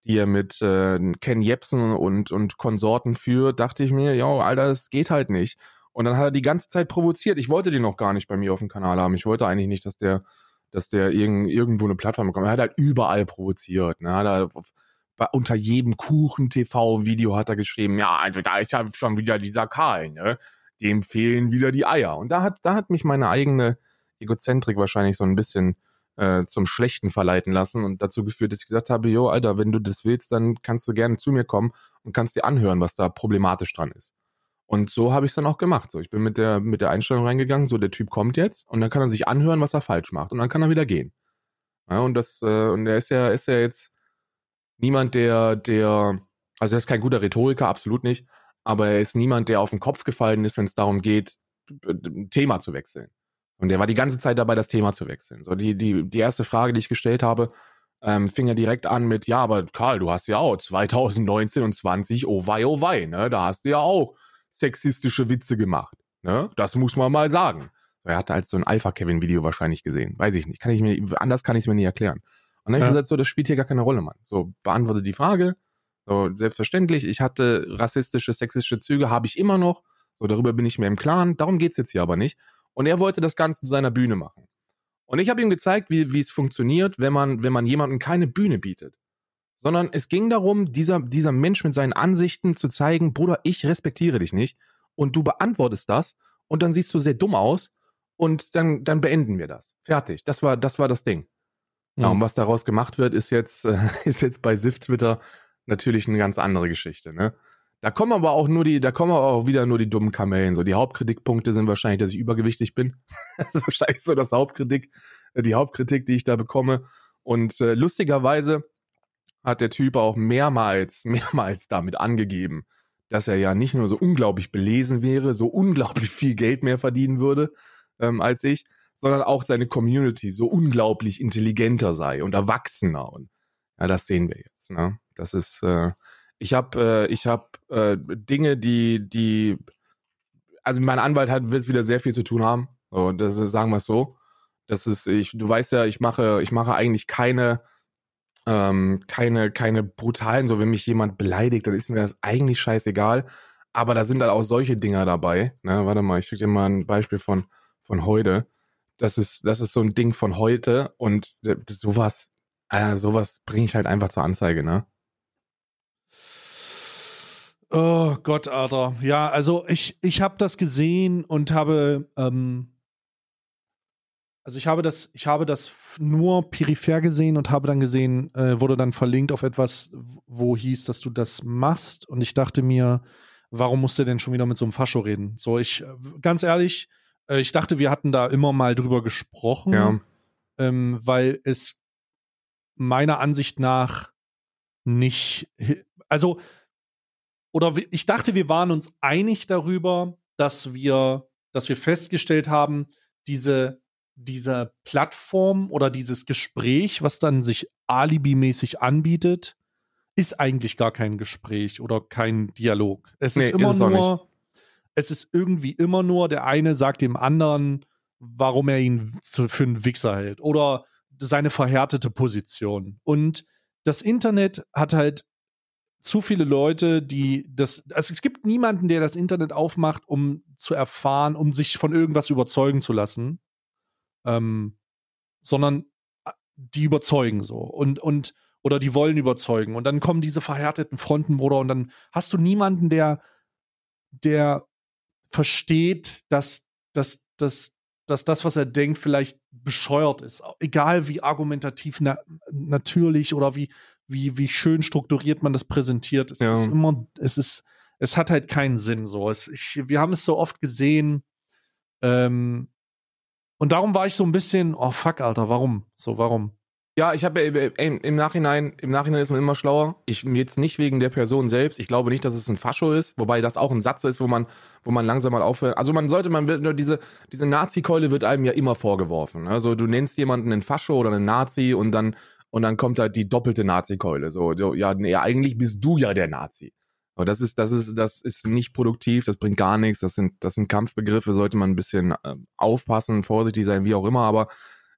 die er mit äh, Ken Jebsen und, und Konsorten führt, dachte ich mir, ja, Alter, das geht halt nicht. Und dann hat er die ganze Zeit provoziert. Ich wollte den noch gar nicht bei mir auf dem Kanal haben. Ich wollte eigentlich nicht, dass der, dass der irgend, irgendwo eine Plattform bekommt. Er hat halt überall provoziert. Ne? Hat er auf, bei, unter jedem Kuchen-TV-Video hat er geschrieben, ja, also da ist ja schon wieder dieser Karl, ne? Dem fehlen wieder die Eier. Und da hat, da hat mich meine eigene Egozentrik wahrscheinlich so ein bisschen äh, zum Schlechten verleiten lassen und dazu geführt, dass ich gesagt habe, jo, Alter, wenn du das willst, dann kannst du gerne zu mir kommen und kannst dir anhören, was da problematisch dran ist. Und so habe ich es dann auch gemacht. So, ich bin mit der, mit der Einstellung reingegangen, so der Typ kommt jetzt und dann kann er sich anhören, was er falsch macht und dann kann er wieder gehen. Ja, und das, äh, und er ist ja, ist ja jetzt niemand, der, der, also er ist kein guter Rhetoriker, absolut nicht, aber er ist niemand, der auf den Kopf gefallen ist, wenn es darum geht, ein Thema zu wechseln. Und der war die ganze Zeit dabei, das Thema zu wechseln. So, die, die, die erste Frage, die ich gestellt habe, ähm, fing er direkt an mit, ja, aber Karl, du hast ja auch 2019 und 20, oh wei, oh wei, ne? Da hast du ja auch sexistische Witze gemacht. Ne? Das muss man mal sagen. Er hatte halt so ein Alpha-Kevin-Video wahrscheinlich gesehen. Weiß ich nicht. Kann ich mir, anders kann ich es mir nicht erklären. Und dann habe ich gesagt, so, das spielt hier gar keine Rolle, Mann. So, beantworte die Frage. So, selbstverständlich, ich hatte rassistische, sexistische Züge, habe ich immer noch. So, darüber bin ich mir im Klaren. Darum geht's jetzt hier aber nicht. Und er wollte das Ganze zu seiner Bühne machen. Und ich habe ihm gezeigt, wie, wie es funktioniert, wenn man, wenn man jemandem keine Bühne bietet. Sondern es ging darum, dieser, dieser Mensch mit seinen Ansichten zu zeigen, Bruder, ich respektiere dich nicht. Und du beantwortest das und dann siehst du sehr dumm aus und dann, dann beenden wir das. Fertig. Das war, das war das Ding. Mhm. Ja, und was daraus gemacht wird, ist jetzt, äh, [LAUGHS] ist jetzt bei SIF Twitter natürlich eine ganz andere Geschichte, ne? Da kommen aber auch nur die, da kommen aber auch wieder nur die dummen Kamellen. So, die Hauptkritikpunkte sind wahrscheinlich, dass ich übergewichtig bin. [LAUGHS] das ist wahrscheinlich so das Hauptkritik, äh, die Hauptkritik, die ich da bekomme. Und äh, lustigerweise hat der Typ auch mehrmals, [LAUGHS] mehrmals damit angegeben, dass er ja nicht nur so unglaublich belesen wäre, so unglaublich viel Geld mehr verdienen würde ähm, als ich, sondern auch seine Community so unglaublich intelligenter sei und erwachsener. Und ja, das sehen wir jetzt. Ne? Das ist, äh, ich habe, äh, ich habe äh, Dinge, die, die, also mein Anwalt hat wird wieder sehr viel zu tun haben. So, das sagen wir es so. Das ist, ich, du weißt ja, ich mache, ich mache eigentlich keine, ähm, keine, keine brutalen, so wenn mich jemand beleidigt, dann ist mir das eigentlich scheißegal. Aber da sind dann auch solche Dinger dabei. Ne? Warte mal, ich krieg dir mal ein Beispiel von, von heute. Das ist, das ist so ein Ding von heute und sowas, äh, sowas bringe ich halt einfach zur Anzeige, ne? Oh Gott, Alter. Ja, also ich, ich habe das gesehen und habe, ähm, also ich habe das, ich habe das nur peripher gesehen und habe dann gesehen, äh, wurde dann verlinkt auf etwas, wo hieß, dass du das machst. Und ich dachte mir, warum musst du denn schon wieder mit so einem Fascho reden? So, ich, ganz ehrlich, äh, ich dachte, wir hatten da immer mal drüber gesprochen, ja. ähm, weil es meiner Ansicht nach nicht, also oder ich dachte, wir waren uns einig darüber, dass wir, dass wir festgestellt haben, diese, diese Plattform oder dieses Gespräch, was dann sich alibimäßig anbietet, ist eigentlich gar kein Gespräch oder kein Dialog. Es nee, ist immer ist nur, es ist irgendwie immer nur, der eine sagt dem anderen, warum er ihn zu, für einen Wichser hält oder seine verhärtete Position. Und das Internet hat halt zu viele Leute, die das. Also es gibt niemanden, der das Internet aufmacht, um zu erfahren, um sich von irgendwas überzeugen zu lassen. Ähm, sondern äh, die überzeugen so. Und, und, oder die wollen überzeugen. Und dann kommen diese verhärteten Fronten, Bruder, und dann hast du niemanden, der, der versteht, dass, dass, dass, dass das, was er denkt, vielleicht bescheuert ist. Egal wie argumentativ na natürlich oder wie, wie, wie schön strukturiert man das präsentiert. Es ja. ist immer, es ist, es hat halt keinen Sinn so. Es, ich, wir haben es so oft gesehen. Ähm, und darum war ich so ein bisschen, oh fuck, Alter, warum? So, warum? Ja, ich habe äh, im Nachhinein, im Nachhinein ist man immer schlauer. Ich jetzt nicht wegen der Person selbst. Ich glaube nicht, dass es ein Fascho ist, wobei das auch ein Satz ist, wo man, wo man langsam mal aufhört. Also man sollte, man wird diese, diese Nazi-Keule wird einem ja immer vorgeworfen. Also du nennst jemanden einen Fascho oder einen Nazi und dann und dann kommt halt die doppelte Nazi-Keule. So, ja, nee, eigentlich bist du ja der Nazi. Aber das ist, das ist, das ist nicht produktiv, das bringt gar nichts. Das sind, das sind Kampfbegriffe, sollte man ein bisschen äh, aufpassen, vorsichtig sein, wie auch immer. Aber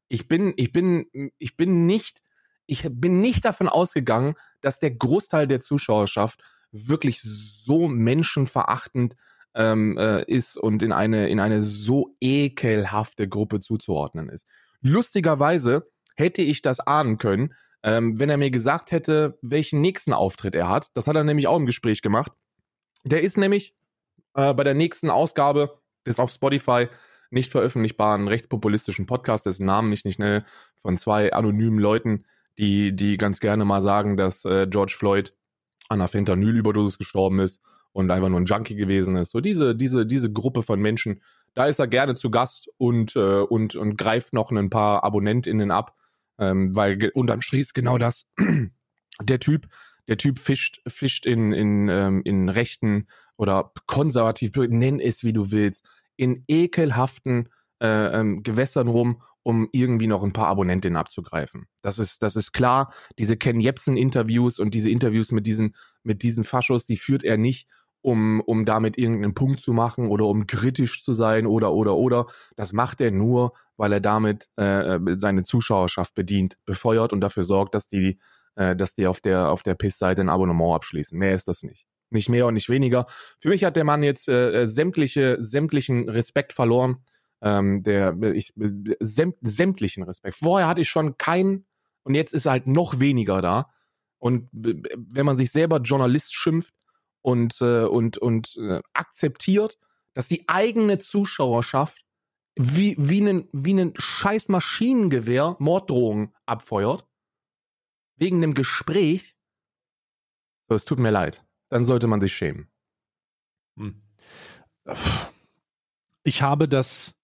ich bin, ich bin, ich bin nicht, ich bin nicht davon ausgegangen, dass der Großteil der Zuschauerschaft wirklich so menschenverachtend ähm, äh, ist und in eine, in eine so ekelhafte Gruppe zuzuordnen ist. Lustigerweise hätte ich das ahnen können, ähm, wenn er mir gesagt hätte, welchen nächsten Auftritt er hat. Das hat er nämlich auch im Gespräch gemacht. Der ist nämlich äh, bei der nächsten Ausgabe des auf Spotify nicht veröffentlichbaren rechtspopulistischen Podcast, dessen Namen ich nicht nenne, von zwei anonymen Leuten, die, die ganz gerne mal sagen, dass äh, George Floyd an einer Fentanyl-Überdosis gestorben ist und einfach nur ein Junkie gewesen ist. So diese, diese, diese Gruppe von Menschen, da ist er gerne zu Gast und, äh, und, und greift noch ein paar AbonnentInnen ab ähm, weil unterm Strich genau das. [CLEARS THROAT] der Typ, der Typ fischt, fischt in, in, ähm, in rechten oder konservativ, nenn es wie du willst, in ekelhaften äh, ähm, Gewässern rum, um irgendwie noch ein paar Abonnentinnen abzugreifen. Das ist, das ist klar. Diese Ken Jebsen-Interviews und diese Interviews mit diesen, mit diesen Faschos, die führt er nicht, um, um damit irgendeinen Punkt zu machen oder um kritisch zu sein oder, oder, oder. Das macht er nur, weil er damit äh, seine Zuschauerschaft bedient, befeuert und dafür sorgt, dass die, äh, dass die auf der, auf der PIS-Seite ein Abonnement abschließen. Mehr ist das nicht. Nicht mehr und nicht weniger. Für mich hat der Mann jetzt äh, äh sämtliche, sämtlichen Respekt verloren ähm, der ich, sämt, sämtlichen Respekt. Vorher hatte ich schon keinen und jetzt ist er halt noch weniger da. Und wenn man sich selber Journalist schimpft und, äh, und, und äh, akzeptiert, dass die eigene Zuschauerschaft wie, wie einen, wie scheiß Maschinengewehr Morddrohungen abfeuert, wegen einem Gespräch, so, es tut mir leid, dann sollte man sich schämen. Hm. Ich habe das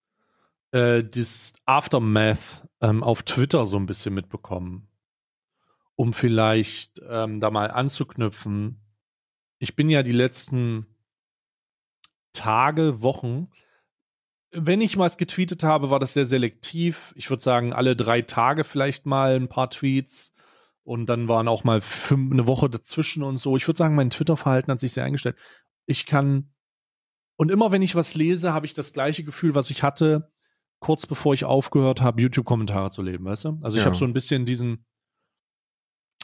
äh, das Aftermath ähm, auf Twitter so ein bisschen mitbekommen, um vielleicht ähm, da mal anzuknüpfen. Ich bin ja die letzten Tage, Wochen, wenn ich was getweetet habe, war das sehr selektiv. Ich würde sagen, alle drei Tage vielleicht mal ein paar Tweets. Und dann waren auch mal fünf, eine Woche dazwischen und so. Ich würde sagen, mein Twitter-Verhalten hat sich sehr eingestellt. Ich kann, und immer wenn ich was lese, habe ich das gleiche Gefühl, was ich hatte, kurz bevor ich aufgehört habe, YouTube-Kommentare zu leben, weißt du? Also ich ja. habe so ein bisschen diesen,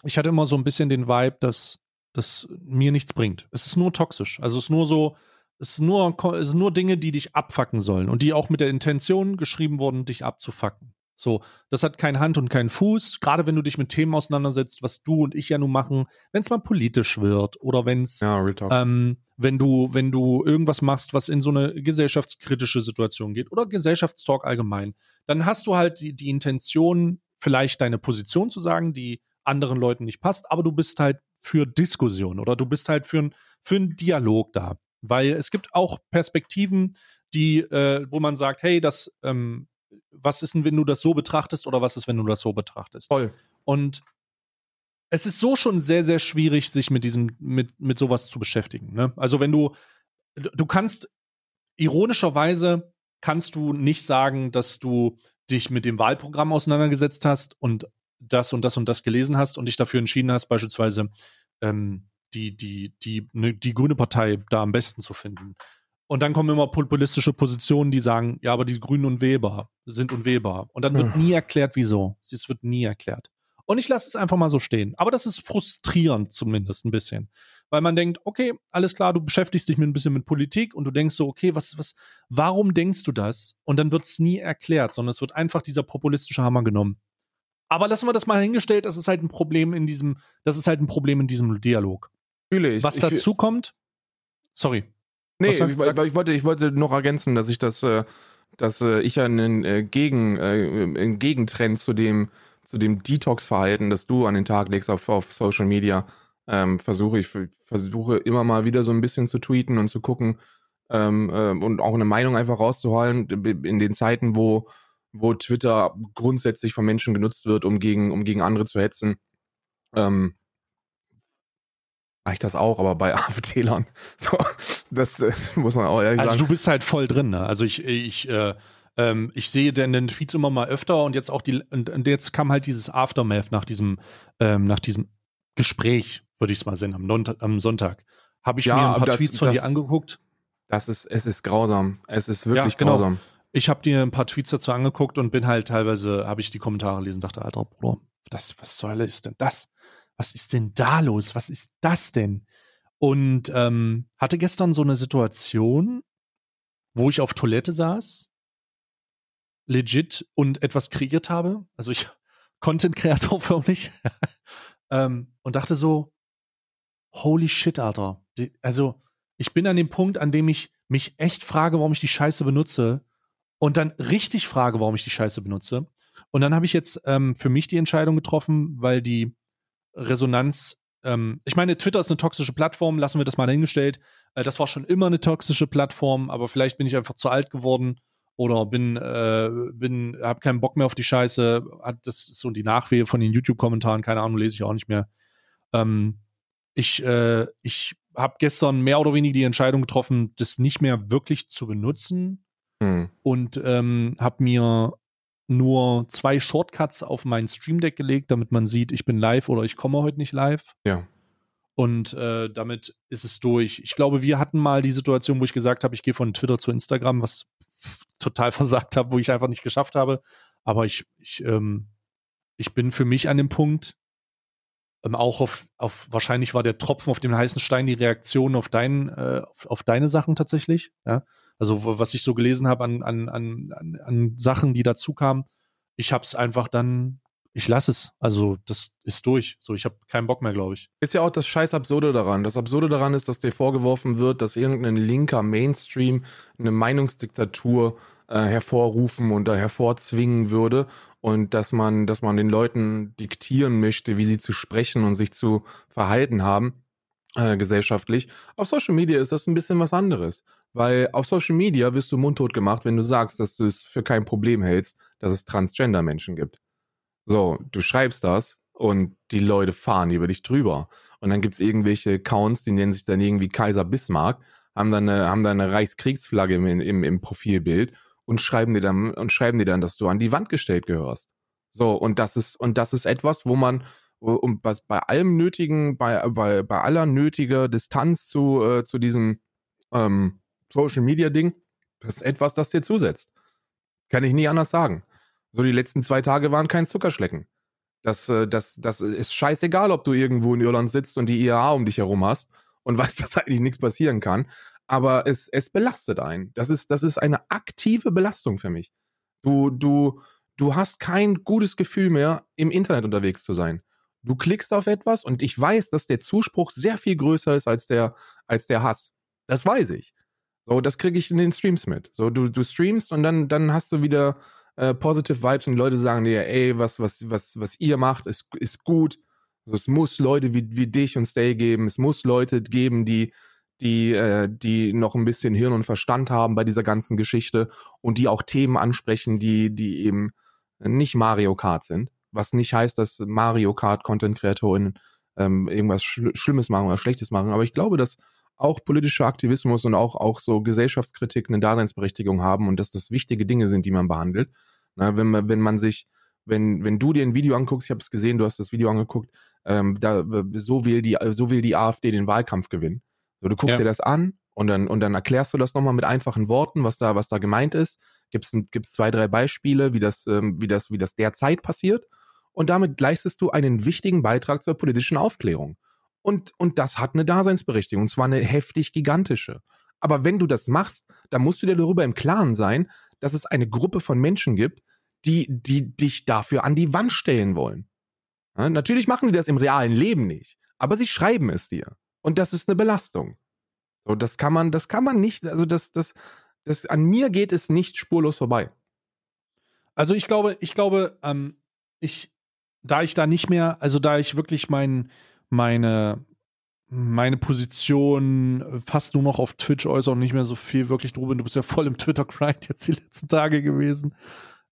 ich hatte immer so ein bisschen den Vibe, dass das mir nichts bringt. Es ist nur toxisch. Also es ist nur so, es ist nur, es ist nur Dinge, die dich abfacken sollen und die auch mit der Intention geschrieben wurden, dich abzufacken. So, das hat kein Hand und keinen Fuß. Gerade wenn du dich mit Themen auseinandersetzt, was du und ich ja nun machen, wenn es mal politisch wird oder wenn es, ja, ähm, wenn du, wenn du irgendwas machst, was in so eine gesellschaftskritische Situation geht oder Gesellschaftstalk allgemein, dann hast du halt die, die Intention, vielleicht deine Position zu sagen, die anderen Leuten nicht passt, aber du bist halt für Diskussion oder du bist halt für, ein, für einen Dialog da. Weil es gibt auch Perspektiven, die, äh, wo man sagt, hey, das ähm, was ist denn, wenn du das so betrachtest oder was ist, wenn du das so betrachtest? Voll. Und es ist so schon sehr, sehr schwierig, sich mit diesem, mit, mit sowas zu beschäftigen. Ne? Also wenn du, du kannst, ironischerweise kannst du nicht sagen, dass du dich mit dem Wahlprogramm auseinandergesetzt hast und das und das und das gelesen hast und dich dafür entschieden hast, beispielsweise ähm, die, die, die, ne, die grüne Partei da am besten zu finden. Und dann kommen immer populistische Positionen, die sagen, ja, aber die Grünen unwählbar sind unwählbar. Und dann wird nie erklärt, wieso. Es wird nie erklärt. Und ich lasse es einfach mal so stehen. Aber das ist frustrierend zumindest ein bisschen. Weil man denkt, okay, alles klar, du beschäftigst dich mit ein bisschen mit Politik und du denkst so, okay, was, was, warum denkst du das? Und dann wird es nie erklärt, sondern es wird einfach dieser populistische Hammer genommen. Aber lassen wir das mal hingestellt, das ist halt ein Problem in diesem, das ist halt ein Problem in diesem Dialog. Fühle ich. Was dazu kommt, sorry, Nee, ich, ich, wollte, ich wollte noch ergänzen, dass ich das, äh, dass äh, ich ja einen äh, Gegen, äh, einen Gegentrend zu dem, zu dem Detox-Verhalten, das du an den Tag legst auf, auf Social Media, ähm, versuche ich versuche immer mal wieder so ein bisschen zu tweeten und zu gucken ähm, äh, und auch eine Meinung einfach rauszuholen in den Zeiten, wo wo Twitter grundsätzlich von Menschen genutzt wird, um gegen um gegen andere zu hetzen. Ähm, ich das auch, aber bei [LAUGHS] AfD-Lern. So, das, das, muss man auch ehrlich also sagen. Also du bist halt voll drin, ne? Also ich, ich, äh, ähm, ich sehe denn den Tweets immer mal öfter und jetzt auch die, und, und jetzt kam halt dieses Aftermath nach diesem, ähm, nach diesem Gespräch, würde ich es mal sehen, am, am Sonntag. Habe ich ja, mir ein paar das, Tweets von das, dir angeguckt. Das ist, es ist grausam. Es ist wirklich ja, genau. grausam. Ich habe dir ein paar Tweets dazu angeguckt und bin halt teilweise, habe ich die Kommentare gelesen, dachte, alter Bruder, das, was soll ist denn das? was ist denn da los? Was ist das denn? Und ähm, hatte gestern so eine Situation, wo ich auf Toilette saß, legit und etwas kreiert habe. Also ich [LAUGHS] Content-Kreator förmlich. [LAUGHS] ähm, und dachte so, holy shit, Alter. Also ich bin an dem Punkt, an dem ich mich echt frage, warum ich die Scheiße benutze und dann richtig frage, warum ich die Scheiße benutze. Und dann habe ich jetzt ähm, für mich die Entscheidung getroffen, weil die Resonanz. Ähm, ich meine, Twitter ist eine toxische Plattform, lassen wir das mal dahingestellt. Äh, das war schon immer eine toxische Plattform, aber vielleicht bin ich einfach zu alt geworden oder bin, äh, bin, hab keinen Bock mehr auf die Scheiße. Hat das so die Nachwehe von den YouTube-Kommentaren, keine Ahnung, lese ich auch nicht mehr. Ähm, ich, äh, ich habe gestern mehr oder weniger die Entscheidung getroffen, das nicht mehr wirklich zu benutzen Hm. und ähm, habe mir nur zwei Shortcuts auf mein Stream Deck gelegt, damit man sieht, ich bin live oder ich komme heute nicht live. Ja. Und äh, damit ist es durch. Ich glaube, wir hatten mal die Situation, wo ich gesagt habe, ich gehe von Twitter zu Instagram, was [LAUGHS] total versagt habe, wo ich einfach nicht geschafft habe. Aber ich, ich, ähm, ich bin für mich an dem Punkt, ähm, auch auf, auf, wahrscheinlich war der Tropfen auf dem heißen Stein die Reaktion auf, dein, äh, auf, auf deine Sachen tatsächlich. Ja? Also was ich so gelesen habe an, an, an, an, an Sachen, die dazu kamen, ich habe es einfach dann, ich lasse es. Also das ist durch. So, ich habe keinen Bock mehr, glaube ich. Ist ja auch das scheiß Absurde daran. Das Absurde daran ist, dass dir vorgeworfen wird, dass irgendein linker Mainstream eine Meinungsdiktatur äh, hervorrufen und da hervorzwingen würde und dass man, dass man den Leuten diktieren möchte, wie sie zu sprechen und sich zu verhalten haben äh, gesellschaftlich. Auf Social Media ist das ein bisschen was anderes, weil auf Social Media wirst du mundtot gemacht, wenn du sagst, dass du es für kein Problem hältst, dass es Transgender-Menschen gibt. So, du schreibst das und die Leute fahren über dich drüber. Und dann gibt's irgendwelche Accounts, die nennen sich dann irgendwie Kaiser Bismarck, haben dann eine, haben dann eine Reichskriegsflagge im, im, im Profilbild und schreiben dir dann und schreiben dir dann, dass du an die Wand gestellt gehörst. So, und das ist, und das ist etwas, wo man um, bei, bei allem nötigen, bei, bei, bei aller nötiger Distanz zu, äh, zu diesem ähm, Social Media Ding, das ist etwas, das dir zusetzt. Kann ich nie anders sagen. So, die letzten zwei Tage waren kein Zuckerschlecken. Das, äh, das, das ist scheißegal, ob du irgendwo in Irland sitzt und die IAA um dich herum hast und [LAUGHS] weißt, dass eigentlich nichts passieren kann. Aber es, es belastet einen. Das ist, das ist eine aktive Belastung für mich. Du, du, du hast kein gutes Gefühl mehr, im Internet unterwegs zu sein. Du klickst auf etwas und ich weiß, dass der Zuspruch sehr viel größer ist als der, als der Hass. Das weiß ich. So, das kriege ich in den Streams mit. So, du, du streamst und dann, dann hast du wieder äh, positive Vibes und Leute sagen dir, ey, was, was, was, was ihr macht, ist, ist gut. Also es muss Leute wie, wie dich und Stay geben. Es muss Leute geben, die, die, äh, die noch ein bisschen Hirn und Verstand haben bei dieser ganzen Geschichte und die auch Themen ansprechen, die, die eben nicht Mario Kart sind. Was nicht heißt, dass Mario Kart Content KreatorInnen ähm, irgendwas Schl Schlimmes machen oder Schlechtes machen. Aber ich glaube, dass auch politischer Aktivismus und auch, auch so Gesellschaftskritik eine Daseinsberechtigung haben und dass das wichtige Dinge sind, die man behandelt. Na, wenn man, wenn man sich, wenn, wenn du dir ein Video anguckst, ich habe es gesehen, du hast das Video angeguckt, ähm, da, so will die, so will die AfD den Wahlkampf gewinnen. So, du guckst Ja. dir das an und dann, und dann erklärst du das nochmal mit einfachen Worten, was da, was da gemeint ist. Ein- gibt's zwei, drei Beispiele, wie das, ähm, wie das, wie das derzeit passiert. Und damit leistest du einen wichtigen Beitrag zur politischen Aufklärung. Und, und das hat eine Daseinsberechtigung, und zwar eine heftig gigantische. Aber wenn du das machst, dann musst du dir darüber im Klaren sein, dass es eine Gruppe von Menschen gibt, die, die dich dafür an die Wand stellen wollen. Ja, natürlich machen die das im realen Leben nicht, aber sie schreiben es dir. Und das ist eine Belastung. So, das kann man, das kann man nicht, also das, das, das, an mir geht es nicht spurlos vorbei. Also ich glaube, ich glaube, ähm, ich, da ich da nicht mehr, also da ich wirklich mein, meine, meine Position fast nur noch auf Twitch äußere und nicht mehr so viel wirklich drüber bin, du bist ja voll im Twitter-Grind jetzt die letzten Tage gewesen,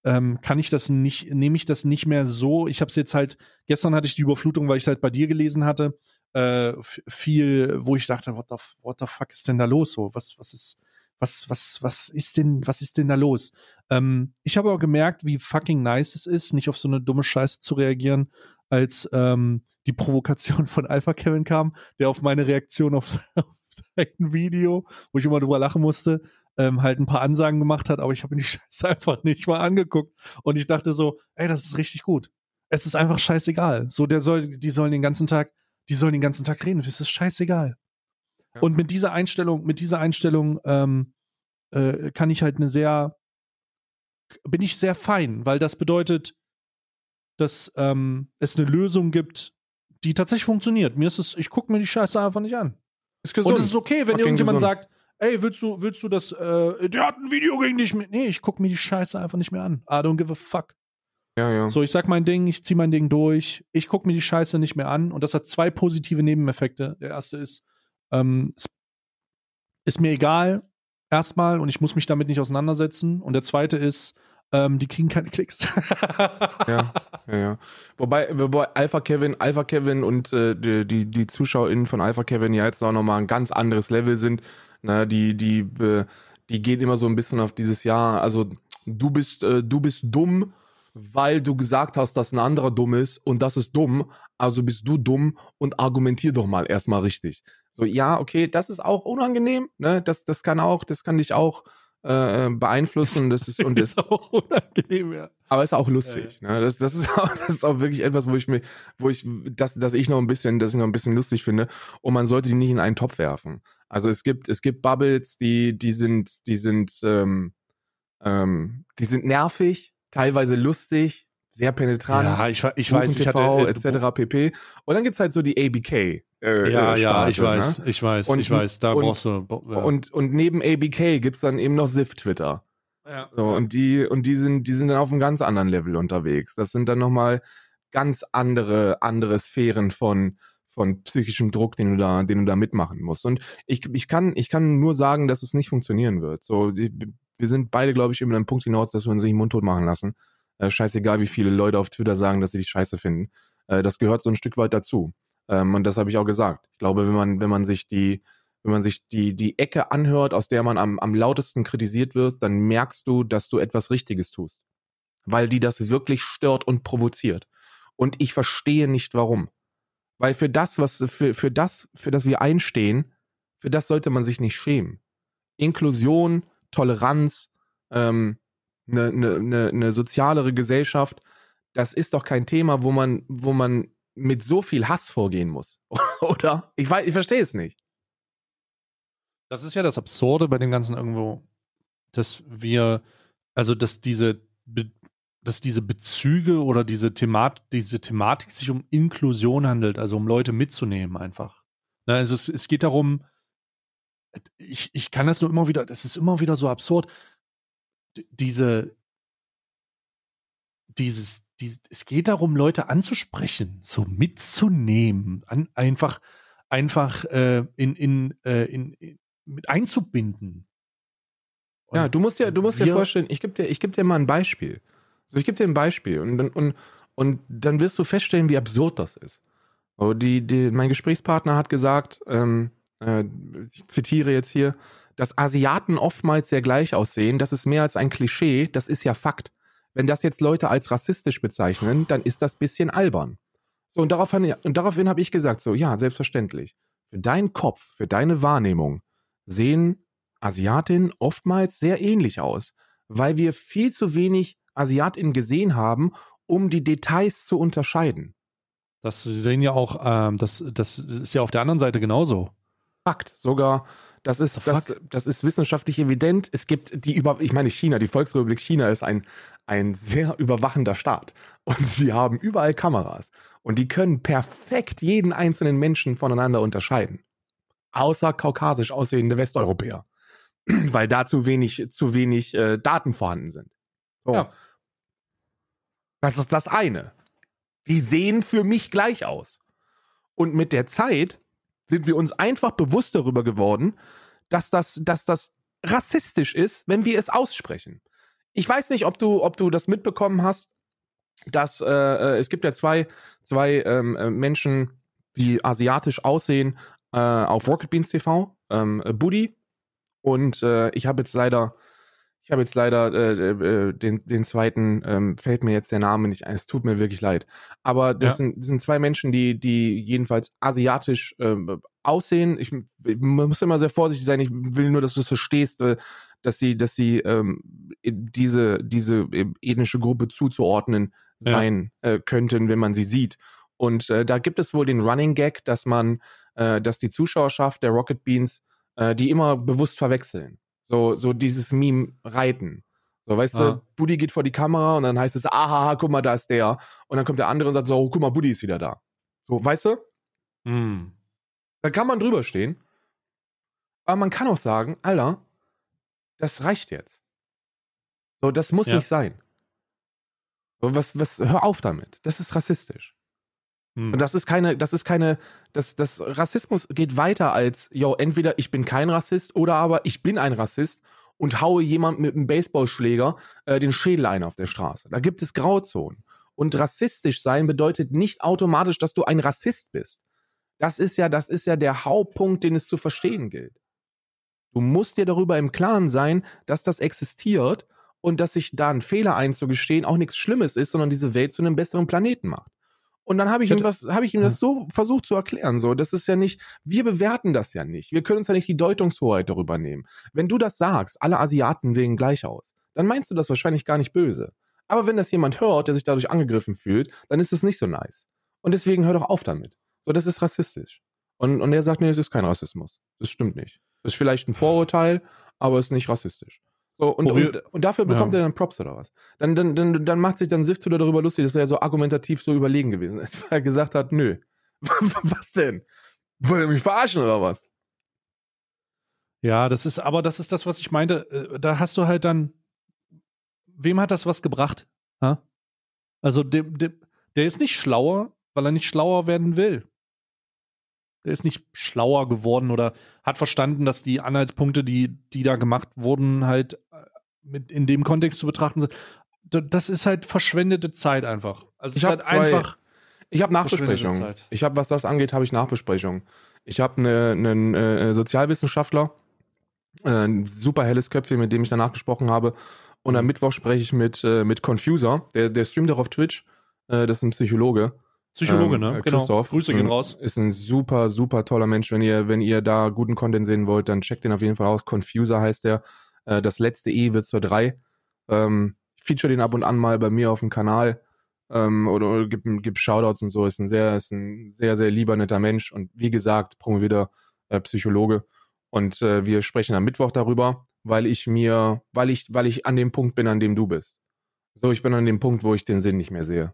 ähm, kann ich das nicht, nehme ich das nicht mehr so. Ich habe es jetzt halt, gestern hatte ich die Überflutung, weil ich es halt bei dir gelesen hatte, äh, viel, wo ich dachte, what the, what the fuck ist denn da los? So, was, was ist, was, was, was ist denn, was ist denn da los? Ähm, ich habe aber gemerkt, wie fucking nice es ist, nicht auf so eine dumme Scheiße zu reagieren, als ähm, die Provokation von Alpha Kevin kam, der auf meine Reaktion [LAUGHS] auf sein Video, wo ich immer drüber lachen musste, ähm, halt ein paar Ansagen gemacht hat, aber ich habe mir die [LAUGHS] Scheiße einfach nicht mal angeguckt. Und ich dachte so, ey, das ist richtig gut. Es ist einfach scheißegal. So, der soll, die sollen den ganzen Tag, die sollen den ganzen Tag reden. Das ist scheißegal. Ja. Und mit dieser Einstellung, mit dieser Einstellung ähm, äh, kann ich halt eine sehr, bin ich sehr fein, weil das bedeutet, dass ähm, es eine Lösung gibt, die tatsächlich funktioniert. Mir ist es, ich gucke mir die Scheiße einfach nicht an. Ist Und es ist okay, wenn irgendjemand gesund. sagt, ey, willst du, willst du das, äh, der hat ein Video gegen dich mit. Nee, ich gucke mir die Scheiße einfach nicht mehr an. I don't give a fuck. Ja, ja. So, ich sag mein Ding, ich zieh mein Ding durch, ich gucke mir die Scheiße nicht mehr an und das hat zwei positive Nebeneffekte. Der erste ist, ähm, es ist mir egal, erstmal, und ich muss mich damit nicht auseinandersetzen. Und der zweite ist, ähm, die kriegen keine Klicks. [LAUGHS] ja, ja, ja. Wobei, wobei Alpha Kevin, Alpha Kevin und äh, die, die, die ZuschauerInnen von Alpha Kevin ja jetzt auch nochmal ein ganz anderes Level sind. Na, die, die, äh, die gehen immer so ein bisschen auf dieses Jahr, also du bist, äh, du bist dumm, weil du gesagt hast, dass ein anderer dumm ist und das ist dumm, also bist du dumm und argumentier doch mal erstmal richtig. So, ja, okay, das ist auch unangenehm, ne? Das, das kann auch, das kann dich auch äh, beeinflussen. Das ist und das [LAUGHS] ist auch unangenehm, ja. Aber ist auch lustig. Ja, ja. Ne? Das, das, ist [LAUGHS] auch, das ist auch wirklich etwas, wo ich mir, wo ich, das, dass ich noch ein bisschen, das ich noch ein bisschen lustig finde. Und man sollte die nicht in einen Topf werfen. Also es gibt, es gibt Bubbles, die, die sind, die sind, ähm, ähm, die sind nervig, teilweise lustig, sehr penetrant. Ja, ich, ich weiß, ich hatte äh, etc. pp. Und dann gibt's halt so die ABK. Äh, ja, äh, ja, ich weiß, ne? ich weiß, und, ich weiß, da und, brauchst du. Ja. Und, und neben ABK gibt's dann eben noch Ziff Twitter. Ja. So, und die, und die sind, die sind dann auf einem ganz anderen Level unterwegs. Das sind dann nochmal ganz andere, andere Sphären von, von psychischem Druck, den du da, den du da mitmachen musst. Und ich, ich kann, ich kann nur sagen, dass es nicht funktionieren wird. So, die, wir sind beide, glaube ich, über den Punkt hinaus, dass wir uns nicht mundtot machen lassen. Äh, scheißegal, wie viele Leute auf Twitter sagen, dass sie dich scheiße finden. Äh, das gehört so ein Stück weit dazu. Ähm, und das habe ich auch gesagt. Ich glaube, wenn man, wenn man sich die, wenn man sich die, die Ecke anhört, aus der man am, am lautesten kritisiert wird, dann merkst du, dass du etwas Richtiges tust. Weil die das wirklich stört und provoziert. Und ich verstehe nicht warum. Weil für das, was, für, für das, für das wir einstehen, für das sollte man sich nicht schämen. Inklusion, Toleranz, ähm, eine, eine, eine, eine sozialere Gesellschaft, das ist doch kein Thema, wo man, wo man mit so viel Hass vorgehen muss. [LAUGHS] Oder? Ich weiß, ich verstehe es nicht. Das ist ja das Absurde bei dem Ganzen irgendwo, dass wir, also dass diese, dass diese Bezüge oder diese, Themat, diese Thematik sich um Inklusion handelt, also um Leute mitzunehmen einfach. Also es, es geht darum, ich, ich kann das nur immer wieder, das ist immer wieder so absurd, diese, dieses, dieses, es geht darum, Leute anzusprechen, so mitzunehmen, an, einfach, einfach äh, in, in, äh, in, in, mit einzubinden. Und ja, du musst dir, du musst dir vorstellen, ich gebe dir, ich gebe dir mal ein Beispiel. So, ich gebe dir ein Beispiel und, und, und dann wirst du feststellen, wie absurd das ist. Oh, die, die, mein Gesprächspartner hat gesagt, ähm, äh, ich zitiere jetzt hier, dass Asiaten oftmals sehr gleich aussehen, das ist mehr als ein Klischee, das ist ja Fakt. Wenn das jetzt Leute als rassistisch bezeichnen, dann ist das bisschen albern. So, und daraufhin, und daraufhin habe ich gesagt, so, ja, selbstverständlich. Für deinen Kopf, für deine Wahrnehmung sehen Asiatinnen oftmals sehr ähnlich aus, weil wir viel zu wenig Asiatinnen gesehen haben, um die Details zu unterscheiden. Das sehen ja auch, ähm, das, das ist ja auf der anderen Seite genauso. Fakt. Sogar das ist, das, das ist wissenschaftlich evident. Es gibt die über, ich meine China, die Volksrepublik China ist ein, ein sehr überwachender Staat. Und sie haben überall Kameras. Und die können perfekt jeden einzelnen Menschen voneinander unterscheiden. Außer kaukasisch aussehende Westeuropäer. [CLEARS THROAT] Weil da zu wenig, zu wenig äh, Daten vorhanden sind. So. Ja. Das ist das eine. Die sehen für mich gleich aus. Und mit der Zeit sind wir uns einfach bewusst darüber geworden, dass das, dass das rassistisch ist, wenn wir es aussprechen. Ich weiß nicht, ob du, ob du das mitbekommen hast, dass äh, äh es gibt ja zwei, zwei ähm, äh, Menschen, die asiatisch aussehen äh, auf Rocket Beans TV, ähm, Buddy und äh, ich habe jetzt leider ich habe jetzt leider äh, äh, den, den zweiten, ähm, fällt mir jetzt der Name nicht ein. Es tut mir wirklich leid. Aber das, ja. sind, das sind zwei Menschen, die, die jedenfalls asiatisch äh, aussehen. Ich, ich, muss immer sehr vorsichtig sein. Ich will nur, dass du es verstehst, äh, dass sie, dass sie ähm, diese, diese ethnische Gruppe zuzuordnen sein ja. äh, könnten, wenn man sie sieht. Und äh, da gibt es wohl den Running Gag, dass man, äh, dass die Zuschauerschaft der Rocket Beans äh, die immer bewusst verwechseln. So, so dieses Meme reiten. So, weißt ah. du, Buddy geht vor die Kamera und dann heißt es, aha, guck mal, da ist der. Und dann kommt der andere und sagt so, oh, guck mal, Buddy ist wieder da. So, weißt du? Mm. Da kann man drüber stehen. Aber man kann auch sagen, Alter, das reicht jetzt. So, das muss ja. nicht sein. So, was, was, hör auf damit. Das ist rassistisch. Hm. Und das ist keine, das ist keine, das, das Rassismus geht weiter als, yo, entweder ich bin kein Rassist oder aber ich bin ein Rassist und haue jemand mit einem Baseballschläger äh, den Schädel ein auf der Straße. Da gibt es Grauzonen. Und rassistisch sein bedeutet nicht automatisch, dass du ein Rassist bist. Das ist ja, das ist ja der Hauptpunkt, den es zu verstehen gilt. Du musst dir darüber im Klaren sein, dass das existiert und dass sich da ein Fehler einzugestehen auch nichts Schlimmes ist, sondern diese Welt zu einem besseren Planeten macht. Und dann habe ich, ihm was, hab ich ihm das so versucht zu erklären. So, das ist ja nicht, wir bewerten das ja nicht. Wir können uns ja nicht die Deutungshoheit darüber nehmen. Wenn du das sagst, alle Asiaten sehen gleich aus, dann meinst du das wahrscheinlich gar nicht böse. Aber wenn das jemand hört, der sich dadurch angegriffen fühlt, dann ist es nicht so nice. Und deswegen hör doch auf damit. So, das ist rassistisch. Und, und er sagt, nee, es ist kein Rassismus. Das stimmt nicht. Das ist vielleicht ein Vorurteil, aber es ist nicht rassistisch. So, und, und, und, dafür bekommt ja. er dann Props oder was? Dann, dann, dann, dann macht sich dann Sift wieder darüber lustig, dass er so argumentativ so überlegen gewesen ist, [LAUGHS] weil er gesagt hat, nö. [LAUGHS] was denn? Wollt ihr mich verarschen oder was? Ja, das ist, aber das ist das, was ich meinte. Äh, da hast du halt dann, wem hat das was gebracht? Ha? Also, dem, dem, der ist nicht schlauer, weil er nicht schlauer werden will. Der ist nicht schlauer geworden oder hat verstanden, dass die Anhaltspunkte, die, die da gemacht wurden, halt äh, mit in dem Kontext zu betrachten sind. Das ist halt verschwendete Zeit einfach. Also ich es ist halt einfach. Ich habe Nachbesprechungen. Ich habe, was das angeht, habe ich Nachbesprechungen. Ich habe einen eine, äh, Sozialwissenschaftler, äh, ein super helles Köpfchen, mit dem ich danach gesprochen habe. Und am mhm. Mittwoch spreche ich mit, äh, mit Confuser, der, der streamt auch auf Twitch. Äh, das ist ein Psychologe. Psychologe, ähm, ne? Äh, genau. Christoph. Grüße gehen raus. Ist ein super, super toller Mensch. Wenn ihr, wenn ihr da guten Content sehen wollt, dann checkt den auf jeden Fall aus. Confuser heißt der. Äh, das letzte E wird zur 3. Ähm, feature den ab und an mal bei mir auf dem Kanal. Ähm, oder, oder gib, gib Shoutouts und so. Ist ein sehr, ist ein sehr, sehr lieber, netter Mensch. Und wie gesagt, promovierter äh, Psychologe. Und äh, wir sprechen am Mittwoch darüber, weil ich mir, weil ich, weil ich an dem Punkt bin, an dem du bist. So, ich bin an dem Punkt, wo ich den Sinn nicht mehr sehe.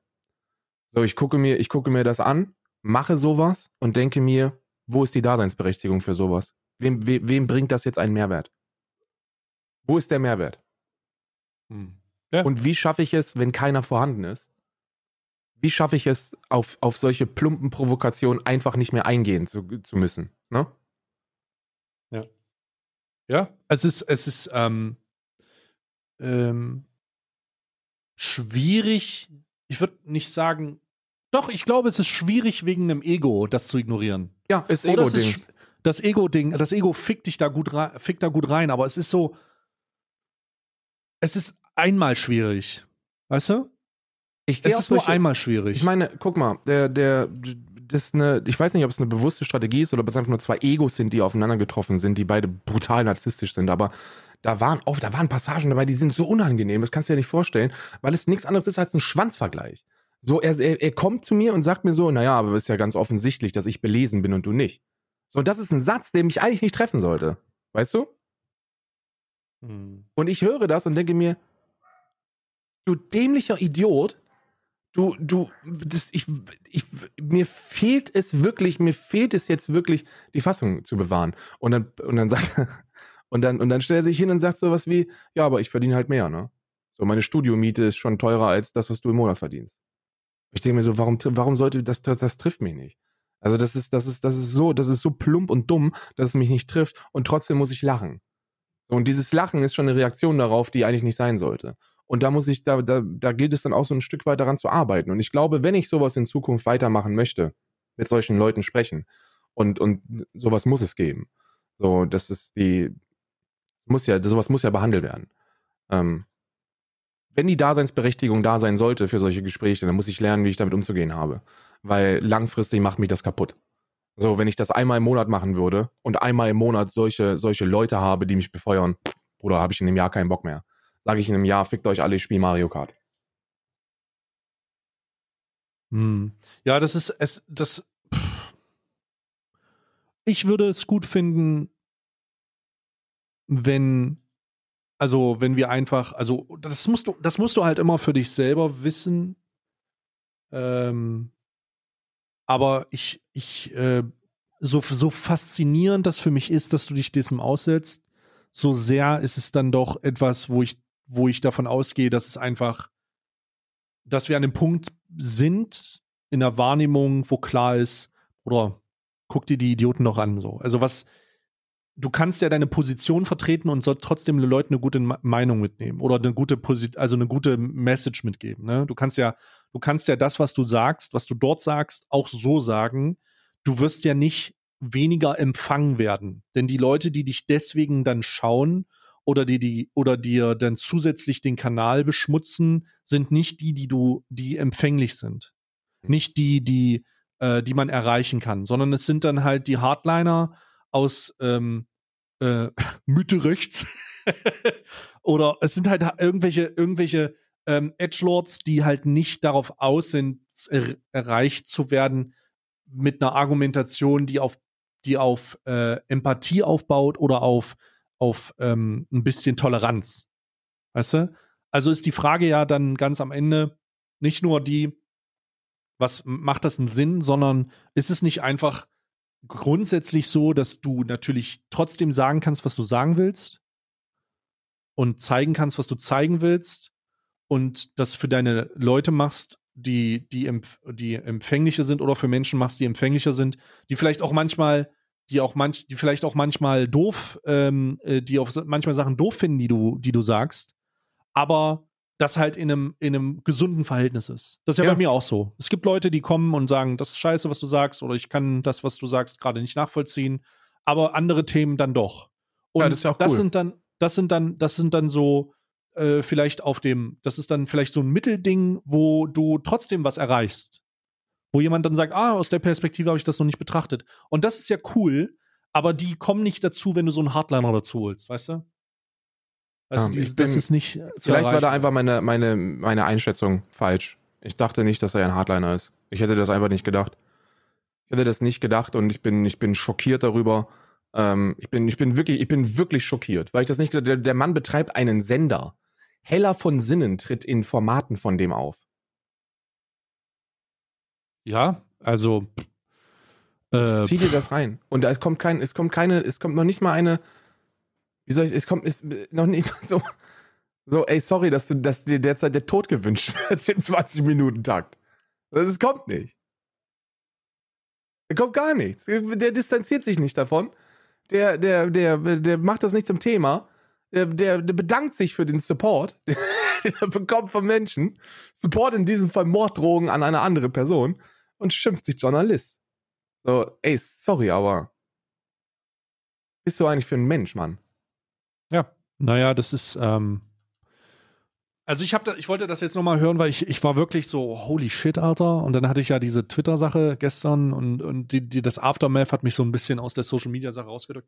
So, ich gucke mir, ich gucke mir das an, mache sowas und denke mir, wo ist die Daseinsberechtigung für sowas? Wem, we, wem bringt das jetzt einen Mehrwert? Wo ist der Mehrwert? Hm. Ja. Und wie schaffe ich es, wenn keiner vorhanden ist? Wie schaffe ich es, auf, auf solche plumpen Provokationen einfach nicht mehr eingehen zu, zu müssen? Ne? Ja. Ja, es ist, es ist ähm, ähm, schwierig, ich würde nicht sagen, doch, ich glaube, es ist schwierig wegen einem Ego, das zu ignorieren. Ja, ist Ego-Ding. Das Ego-Ding, das Ego fickt dich da gut rein, fickt da gut rein, aber es ist so, es ist einmal schwierig. Weißt du? Ich es ist nur einmal schwierig. Ich meine, guck mal, der, der, das ist eine, ich weiß nicht, ob es eine bewusste Strategie ist oder ob es einfach nur zwei Egos sind, die aufeinander getroffen sind, die beide brutal narzisstisch sind, aber da waren oft, da waren Passagen dabei, die sind so unangenehm, das kannst du dir nicht vorstellen, weil es nichts anderes ist als ein Schwanzvergleich. So, er, er, er kommt zu mir und sagt mir so, naja, aber es ist ja ganz offensichtlich, dass ich belesen bin und du nicht. So, das ist ein Satz, der mich eigentlich nicht treffen sollte. Weißt du? Hm. Und ich höre das und denke mir, du dämlicher Idiot, du, du, das, ich, ich, mir fehlt es wirklich, mir fehlt es jetzt wirklich, die Fassung zu bewahren. Und dann, und dann [LAUGHS] sagt, und dann, und dann stellt er sich hin und sagt sowas wie, ja, aber ich verdiene halt mehr, ne? So, meine Studiomiete ist schon teurer als das, was du im Monat verdienst. Ich denke mir so, warum, warum sollte, das, das, das trifft mich nicht. Also das ist, das ist, das ist so, das ist so plump und dumm, dass es mich nicht trifft und trotzdem muss ich lachen. Und dieses Lachen ist schon eine Reaktion darauf, die eigentlich nicht sein sollte. Und da muss ich, da, da, da gilt es dann auch so ein Stück weit daran zu arbeiten. Und ich glaube, wenn ich sowas in Zukunft weitermachen möchte, mit solchen Leuten sprechen und, und sowas muss es geben. So, das ist die, muss ja, sowas muss ja behandelt werden. Ähm, wenn die Daseinsberechtigung da sein sollte für solche Gespräche, dann muss ich lernen, wie ich damit umzugehen habe. Weil langfristig macht mich das kaputt. So, wenn ich das einmal im Monat machen würde und einmal im Monat solche, solche Leute habe, die mich befeuern, oder habe ich in dem Jahr keinen Bock mehr. Sage ich in einem Jahr, fickt euch alle, ich spiele Mario Kart. Hm. Ja, das ist es, das. Ich würde es gut finden, wenn, also wenn wir einfach, also das musst du, das musst du halt immer für dich selber wissen. Ähm, aber ich, ich, äh, so, so faszinierend das für mich ist, dass du dich diesem aussetzt, so sehr ist es dann doch etwas, wo ich, wo ich davon ausgehe, dass es einfach, dass wir an dem Punkt sind in der Wahrnehmung, wo klar ist, oder guck dir die Idioten noch an, so. Also was, du kannst ja deine Position vertreten und trotzdem den Leuten eine gute Meinung mitnehmen oder eine gute Posit also eine gute Message mitgeben. Ne? Du kannst ja, du kannst ja das, was du sagst, was du dort sagst, auch so sagen. Du wirst ja nicht weniger empfangen werden, denn die Leute, die dich deswegen dann schauen oder die die oder dir dann zusätzlich den Kanal beschmutzen, sind nicht die, die du, die empfänglich sind, hm. nicht die, die, äh, die man erreichen kann, sondern es sind dann halt die Hardliner aus ähm, äh, [LAUGHS] Mitte rechts. [LAUGHS] Oder es sind halt irgendwelche, irgendwelche ähm, Edgelords, die halt nicht darauf aus sind, er erreicht zu werden mit einer Argumentation, die auf, die auf äh, Empathie aufbaut oder auf, auf ähm, ein bisschen Toleranz. Weißt du? Also ist die Frage ja dann ganz am Ende nicht nur die, was macht das einen Sinn, sondern ist es nicht einfach grundsätzlich so, dass du natürlich trotzdem sagen kannst, was du sagen willst und zeigen kannst, was du zeigen willst und das für deine Leute machst, die, die, empf die empfänglicher sind oder für Menschen machst, die empfänglicher sind, die vielleicht auch manchmal, die auch manch, die vielleicht auch manchmal doof, ähm, äh, die auf manchmal Sachen doof finden, die du, die du sagst, aber das halt in einem, in einem gesunden Verhältnis ist. Das ist ja, ja, bei mir auch so. Es gibt Leute, die kommen und sagen, das ist scheiße, was du sagst, oder ich kann das, was du sagst, gerade nicht nachvollziehen, aber andere Themen dann doch. Und ja, das, ist ja auch das cool. sind dann, das sind dann, das sind dann so, äh, vielleicht auf dem, das ist dann vielleicht so ein Mittelding, wo du trotzdem was erreichst. Wo jemand dann sagt, ah, aus der Perspektive habe ich das noch nicht betrachtet. Und das ist ja cool, aber die kommen nicht dazu, wenn du so einen Hardliner dazu holst, weißt du? Also ja, dieses, bin, das ist nicht. Vielleicht war da einfach meine, meine, meine Einschätzung falsch. Ich dachte nicht, dass er ein Hardliner ist. Ich hätte das einfach nicht gedacht. Ich hätte das nicht gedacht und ich bin, ich bin schockiert darüber. Ähm, ich bin, ich bin wirklich, ich bin wirklich schockiert, weil ich das nicht, der, der Mann betreibt einen Sender. Heller von Sinnen tritt in Formaten von dem auf. Ja, also. Äh, Zieh dir das rein. Und es kommt kein, es kommt keine, es kommt noch nicht mal eine, wie soll ich, es kommt, ist noch nicht so, so, ey, sorry, dass du, dass dir derzeit der Tod gewünscht [LAUGHS] wird im 20-Minuten-Takt. Das kommt nicht. Da kommt gar nichts. Der distanziert sich nicht davon. Der, der, der, der macht das nicht zum Thema. Der, der, der bedankt sich für den Support, [LAUGHS] den er bekommt von Menschen. Support in diesem Fall Morddrogen an eine andere Person und schimpft sich Journalist. So, ey, sorry, aber bist du eigentlich für ein Mensch, Mann? Ja, naja, das ist, ähm, also ich habe, ich wollte das jetzt nochmal hören, weil ich, ich war wirklich so, holy shit, Alter. Und dann hatte ich ja diese Twitter-Sache gestern und, und die, die, das Aftermath hat mich so ein bisschen aus der Social-Media-Sache rausgedrückt.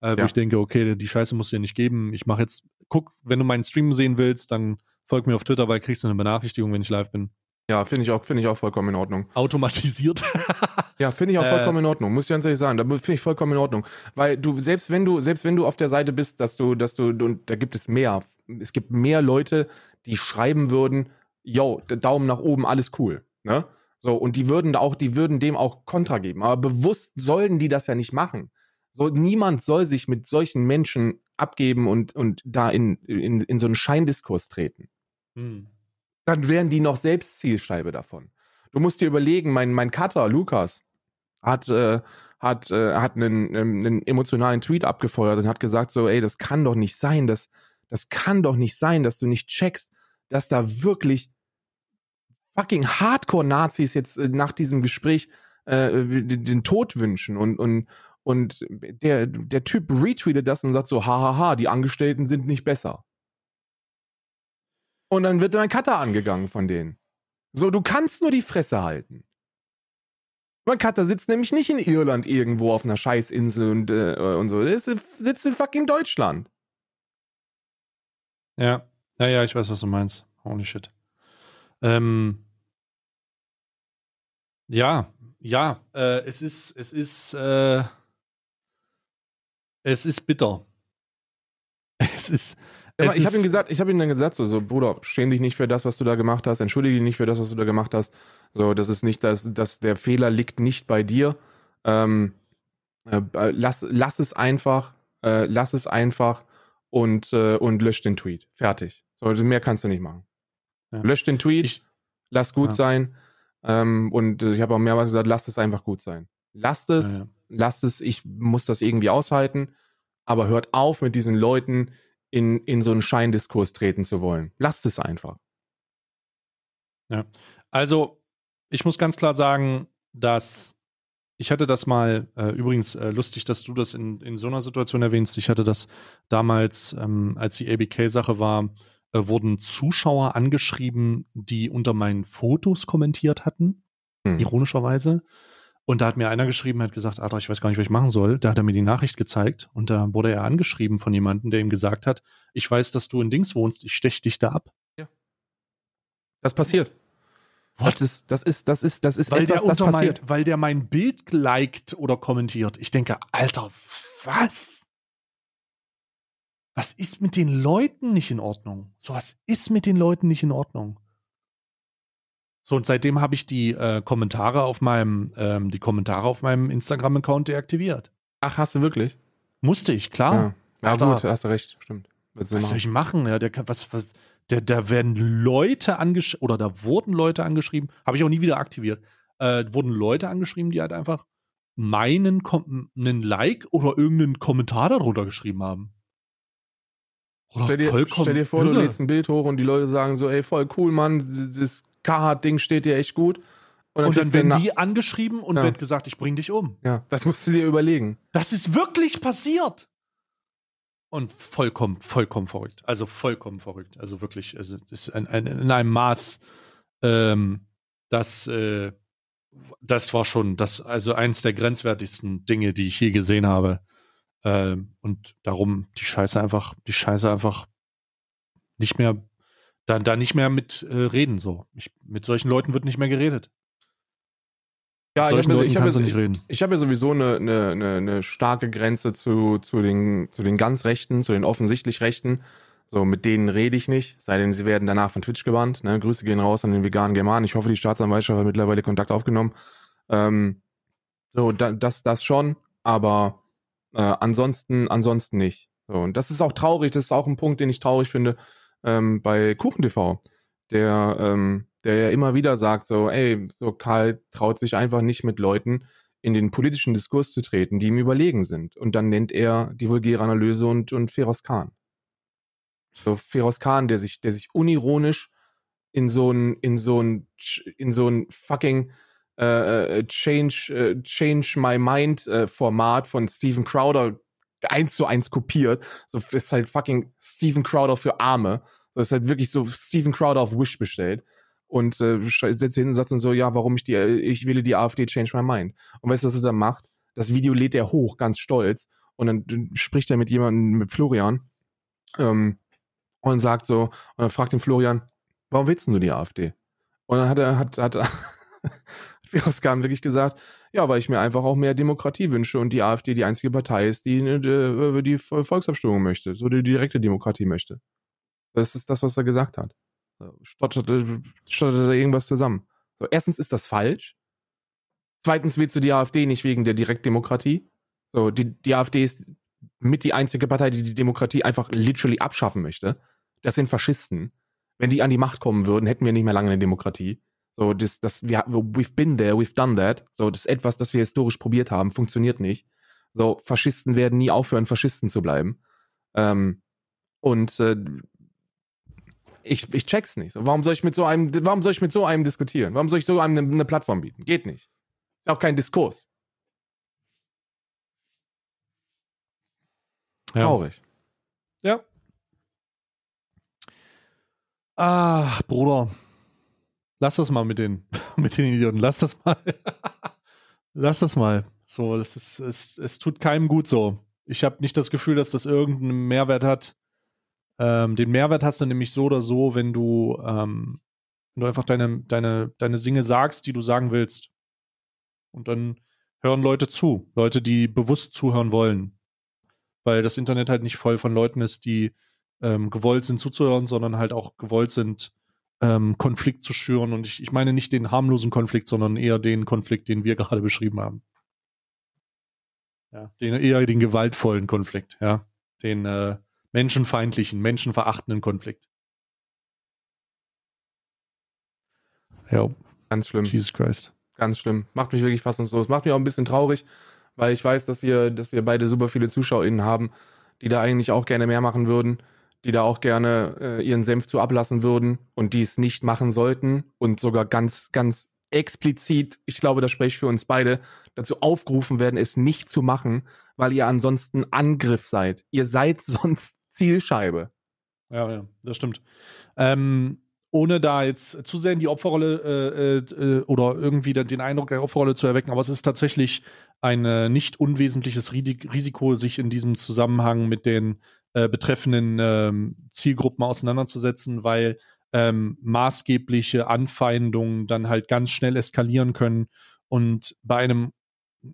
Äh, wo ja. ich denke, okay, die Scheiße muss dir nicht geben. Ich mache jetzt, guck, wenn du meinen Stream sehen willst, dann folg mir auf Twitter, weil kriegst du eine Benachrichtigung, wenn ich live bin. Ja, finde ich auch, finde ich auch vollkommen in Ordnung. Automatisiert. [LAUGHS] ja, finde ich auch vollkommen äh, in Ordnung. Muss ich ganz ehrlich sagen. Da finde ich vollkommen in Ordnung. Weil du, selbst wenn du, selbst wenn du auf der Seite bist, dass du, dass du, und da gibt es mehr. Es gibt mehr Leute, die schreiben würden, yo, Daumen nach oben, alles cool. Ne? So, und die würden auch, die würden dem auch Kontra geben. Aber bewusst sollen die das ja nicht machen. So, niemand soll sich mit solchen Menschen abgeben und, und da in, in, in so einen Scheindiskurs treten. Hm dann wären die noch selbst Zielscheibe davon. Du musst dir überlegen, mein, mein Cutter, Lukas, hat, äh, hat, äh, hat einen, einen emotionalen Tweet abgefeuert und hat gesagt so, ey, das kann doch nicht sein, das, das kann doch nicht sein, dass du nicht checkst, dass da wirklich fucking Hardcore-Nazis jetzt äh, nach diesem Gespräch äh, den, Tod wünschen und, und, und der, der Typ retweetet das und sagt so, hahaha, die Angestellten sind nicht besser. Und dann wird dein Cutter angegangen von denen. So, du kannst nur die Fresse halten. Mein Cutter sitzt nämlich nicht in Irland irgendwo auf einer Scheißinsel und, äh, und so. Der sitzt in fucking Deutschland. Ja, ja, ja, ich weiß, was du meinst. Holy shit. Ähm, ja, ja, äh, es ist, es ist, äh, es ist bitter. [LAUGHS] Es ist, ja, ich habe ihm gesagt, ich habe ihm dann gesagt, so, so, Bruder, schäm dich nicht für das, was du da gemacht hast, entschuldige dich nicht für das, was du da gemacht hast. So, das ist nicht, dass, dass der Fehler liegt nicht bei dir. Ähm, äh, lass, lass es einfach, äh, lass es einfach und, äh, und lösch den Tweet. Fertig. So, mehr kannst du nicht machen. Ja. Lösch den Tweet, ich, lass gut ja. sein. Ähm, und ich habe auch mehrmals gesagt, lass es einfach gut sein. Lasst es, ja, lasst es, ich muss das irgendwie aushalten. aber hört auf, mit diesen Leuten in, in so einen Scheindiskurs treten zu wollen. Lasst es einfach. Ja. Also, ich muss ganz klar sagen, dass ich hatte das mal, äh, übrigens äh, lustig, dass du das in, in so einer Situation erwähnst. Ich hatte das damals, ähm, als die ABK-Sache war, äh, wurden Zuschauer angeschrieben, die unter meinen Fotos kommentiert hatten, hm. ironischerweise. Und da hat mir einer geschrieben, hat gesagt, Adra, ich weiß gar nicht, was ich machen soll. Da hat er mir die Nachricht gezeigt und da wurde er angeschrieben von jemandem, der ihm gesagt hat, ich weiß, dass du in Dings wohnst, ich stech dich da ab. Ja. Das passiert. What? Das ist, das ist, das ist, das ist weil etwas, der das passiert. Mein, weil der mein Bild liked oder kommentiert. Ich denke, Alter, was? Was ist mit den Leuten nicht in Ordnung? So was ist mit den Leuten nicht in Ordnung? So, und seitdem habe ich die äh, Kommentare auf meinem, ähm, die Kommentare auf meinem Instagram-Account deaktiviert. Ach, hast du wirklich? Musste ich, klar. Ja, ja Alter, gut, hast du recht, stimmt. Was soll ich machen? Ja, der, was, was, der, da werden Leute angeschrieben, oder da wurden Leute angeschrieben, habe ich auch nie wieder aktiviert, äh, wurden Leute angeschrieben, die halt einfach meinen einen Like oder irgendeinen Kommentar darunter geschrieben haben. Oder stell, dir, stell dir vor, irre. du lädst ein Bild hoch und die Leute sagen so, ey, voll cool, Mann, das Carhartt-Ding steht dir echt gut. Und dann, und dann werden die angeschrieben und ja. wird gesagt, ich bring dich um. Ja, das musst du dir überlegen. Das ist wirklich passiert. Und vollkommen, vollkommen verrückt. Also vollkommen verrückt. Also wirklich, also es ist ein, ein, in einem Maß, ähm, das, äh, das war schon das, also eins der grenzwertigsten Dinge, die ich je gesehen habe. Ähm, und darum die Scheiße einfach, die Scheiße einfach nicht mehr, da, da nicht mehr mit äh, reden so. Ich, mit solchen Leuten wird nicht mehr geredet. Ja, ich habe ja, so, ich, ich hab ja sowieso eine, eine, eine, starke Grenze zu, zu, den, zu den ganz Rechten, zu den offensichtlich Rechten. So, mit denen rede ich nicht, sei denn, sie werden danach von Twitch gebannt. Ne? Grüße gehen raus an den veganen German. Ich hoffe, die Staatsanwaltschaft hat mittlerweile Kontakt aufgenommen. Ähm, so, da, das, das schon, aber äh, ansonsten, ansonsten nicht. So, und das ist auch traurig, das ist auch ein Punkt, den ich traurig finde ähm, bei KuchenTV, der ähm, der ja immer wieder sagt, so, ey, so Karl traut sich einfach nicht mit Leuten in den politischen Diskurs zu treten, die ihm überlegen sind. Und dann nennt er die vulgäre Analyse und, und Feroz Khan. So Feroz Khan, der sich, der sich unironisch in so ein, in so ein, in so ein fucking äh, äh Change, äh, Change My Mind äh, Format von Steven Crowder eins zu eins kopiert. So ist halt fucking Steven Crowder für Arme. So ist halt wirklich so Steven Crowder auf Wish bestellt und äh, setzt hin und sagt dann so, ja, warum ich die, ich wähle die AfD, change my mind. Und weißt du, was er dann macht? Das Video lädt er hoch, ganz stolz. Und dann spricht er mit jemandem, mit Florian, ähm, und sagt so, und dann fragt den Florian, warum willst du die AfD? Und dann hat er, hat, hat, [LAUGHS] Virausgaben wirklich gesagt, ja, weil ich mir einfach auch mehr Demokratie wünsche und die AfD die einzige Partei ist, die die, äh, die Volksabstimmung möchte, so die direkte Demokratie möchte. Das ist das, was er gesagt hat. Stotterte, stotterte irgendwas zusammen. So, erstens ist das falsch. Zweitens willst du die AfD nicht wegen der Direktdemokratie. So, die, die AfD ist mit die einzige Partei, die die Demokratie einfach literally abschaffen möchte. Das sind Faschisten. Wenn die an die Macht kommen würden, hätten wir nicht mehr lange eine Demokratie. So, das, das, wir, we've been there, we've done that. So, das ist etwas, das wir historisch probiert haben, funktioniert nicht. So, Faschisten werden nie aufhören, Faschisten zu bleiben. Ähm, und äh, ich, ich check's nicht. Warum soll ich mit so einem, warum soll ich mit so einem diskutieren? Warum soll ich so einem eine, eine Plattform bieten? Geht nicht. Ist auch kein Diskurs. Ja. Traurig. Ja. Ah, Bruder. Lass das mal mit den, [LAUGHS] mit den Idioten. Lass das mal. [LAUGHS] Lass das mal. So, das ist, es, es tut keinem gut so. Ich habe nicht das Gefühl, dass das irgendeinen Mehrwert hat. Ähm, den Mehrwert hast du nämlich so oder so, wenn du, ähm, wenn du einfach deine, deine, deine Dinge sagst, die du sagen willst. Und dann hören Leute zu. Leute, die bewusst zuhören wollen. Weil das Internet halt nicht voll von Leuten ist, die ähm, gewollt sind zuzuhören, sondern halt auch gewollt sind, ähm, Konflikt zu schüren. Und ich, ich meine nicht den harmlosen Konflikt, sondern eher den Konflikt, den wir [LAUGHS] gerade beschrieben haben. Ja, den, eher den gewaltvollen Konflikt, ja. Den, äh, menschenfeindlichen, menschenverachtenden Konflikt. Ja. Ganz schlimm. Jesus Christ. Ganz schlimm. Macht mich wirklich fassungslos. Macht mich auch ein bisschen traurig, weil ich weiß, dass wir, dass wir beide super viele ZuschauerInnen haben. die da eigentlich auch gerne mehr machen würden, die da auch gerne äh, ihren Senf zu ablassen würden und die es nicht machen sollten und sogar ganz, ganz explizit, ich glaube, das spreche ich für uns beide, dazu aufgerufen werden, es nicht zu machen, weil ihr ansonsten Angriff seid. Ihr seid [LAUGHS] sonst Zielscheibe. Ja, ja, das stimmt. Ähm, ohne da jetzt zu sehr in die Opferrolle äh, äh, oder irgendwie den Eindruck der Opferrolle zu erwecken, aber es ist tatsächlich ein äh, nicht unwesentliches Risiko, sich in diesem Zusammenhang mit den äh, betreffenden ähm, Zielgruppen auseinanderzusetzen, weil ähm, maßgebliche Anfeindungen dann halt ganz schnell eskalieren können und bei einem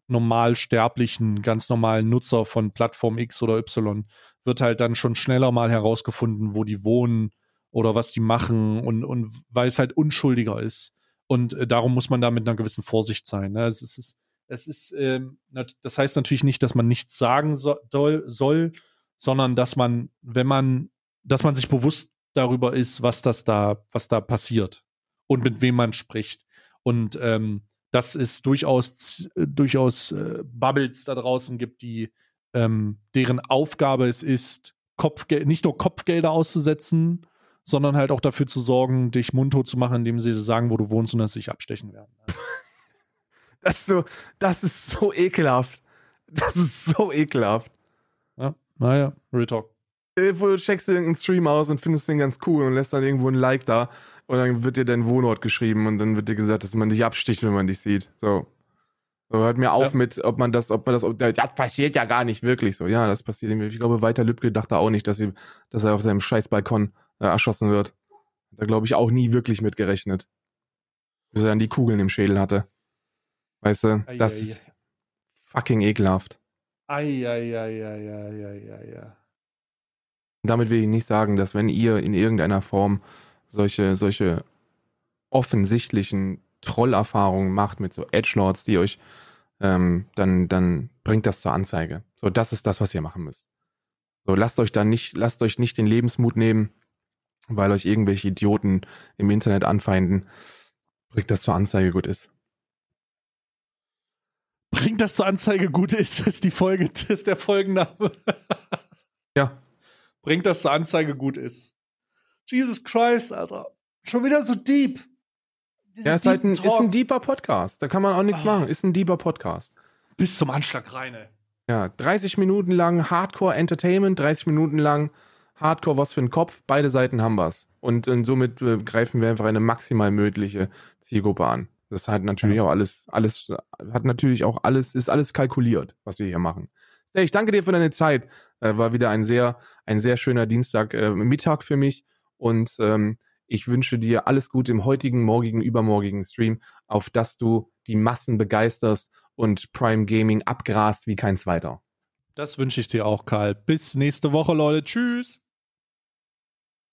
normalsterblichen, ganz normalen Nutzer von Plattform X oder Y wird halt dann schon schneller mal herausgefunden, wo die wohnen oder was die machen und, und weil es halt unschuldiger ist. Und äh, darum muss man da mit einer gewissen Vorsicht sein. Ne? Es ist, es ist, ähm, das heißt natürlich nicht, dass man nichts sagen so, soll, sondern dass man, wenn man, dass man sich bewusst darüber ist, was das da, was da passiert und mit wem man spricht. Und ähm, dass es durchaus, durchaus äh, Bubbles da draußen gibt, die ähm, deren Aufgabe es ist, Kopfgel nicht nur Kopfgelder auszusetzen, sondern halt auch dafür zu sorgen, dich mundtot zu machen, indem sie sagen, wo du wohnst und dass sie dich abstechen werden. [LAUGHS] Das ist so, das ist so ekelhaft. Das ist so ekelhaft. Ja, naja, Real Talk. Wo du checkst irgendeinen Stream aus und findest den ganz cool und lässt dann irgendwo ein Like da und dann wird dir dein Wohnort geschrieben und dann wird dir gesagt, dass man dich absticht, wenn man dich sieht. So. So, hört mir auf ja. mit, ob man das, ob man das, ob, das passiert ja gar nicht wirklich so. Ja, das passiert irgendwie. Ich glaube, Walter Lübcke dachte auch nicht, dass, sie, dass er auf seinem Scheißbalkon äh, erschossen wird. Da glaube ich auch nie wirklich mit gerechnet. Bis er dann die Kugeln im Schädel hatte. Weißt du, ei, das ei, ist fucking ekelhaft. Eieieiei. Damit will ich nicht sagen, dass wenn ihr in irgendeiner Form solche, solche offensichtlichen Trollerfahrungen macht mit so Edgelords, die euch ähm, dann, dann bringt das zur Anzeige. So, das ist das, was ihr machen müsst. So, lasst euch dann nicht, lasst euch nicht den Lebensmut nehmen, weil euch irgendwelche Idioten im Internet anfeinden. Bringt das zur Anzeige gut ist. Bringt das zur Anzeige gut ist, ist die Folge, [LAUGHS] ist der Folgenname. ja. Bringt das zur Anzeige gut ist. Jesus Christ, Alter. Schon wieder so deep. Ja, ist halt ein, ist ein deeper Podcast. Da kann man auch nichts ah. machen. Ist ein deeper Podcast. Bis zum Anschlag rein, ey. Ja, 30 Minuten lang Hardcore Entertainment, 30 Minuten lang Hardcore was für ein Kopf. Beide Seiten haben was. Und, und somit äh, greifen wir einfach eine maximal mögliche Zielgruppe an. Das hat natürlich ja. auch alles, alles, hat natürlich auch alles, ist alles kalkuliert, was wir hier machen. Stay, ich danke dir für deine Zeit. Äh, war wieder ein sehr, ein sehr schöner Dienstag, äh, Mittag für mich. Und ähm, ich wünsche dir alles Gute im heutigen, morgigen, übermorgigen Stream, auf dass du die Massen begeisterst und Prime Gaming abgrast wie kein zweiter. Das wünsche ich dir auch, Karl. Bis nächste Woche, Leute. Tschüss.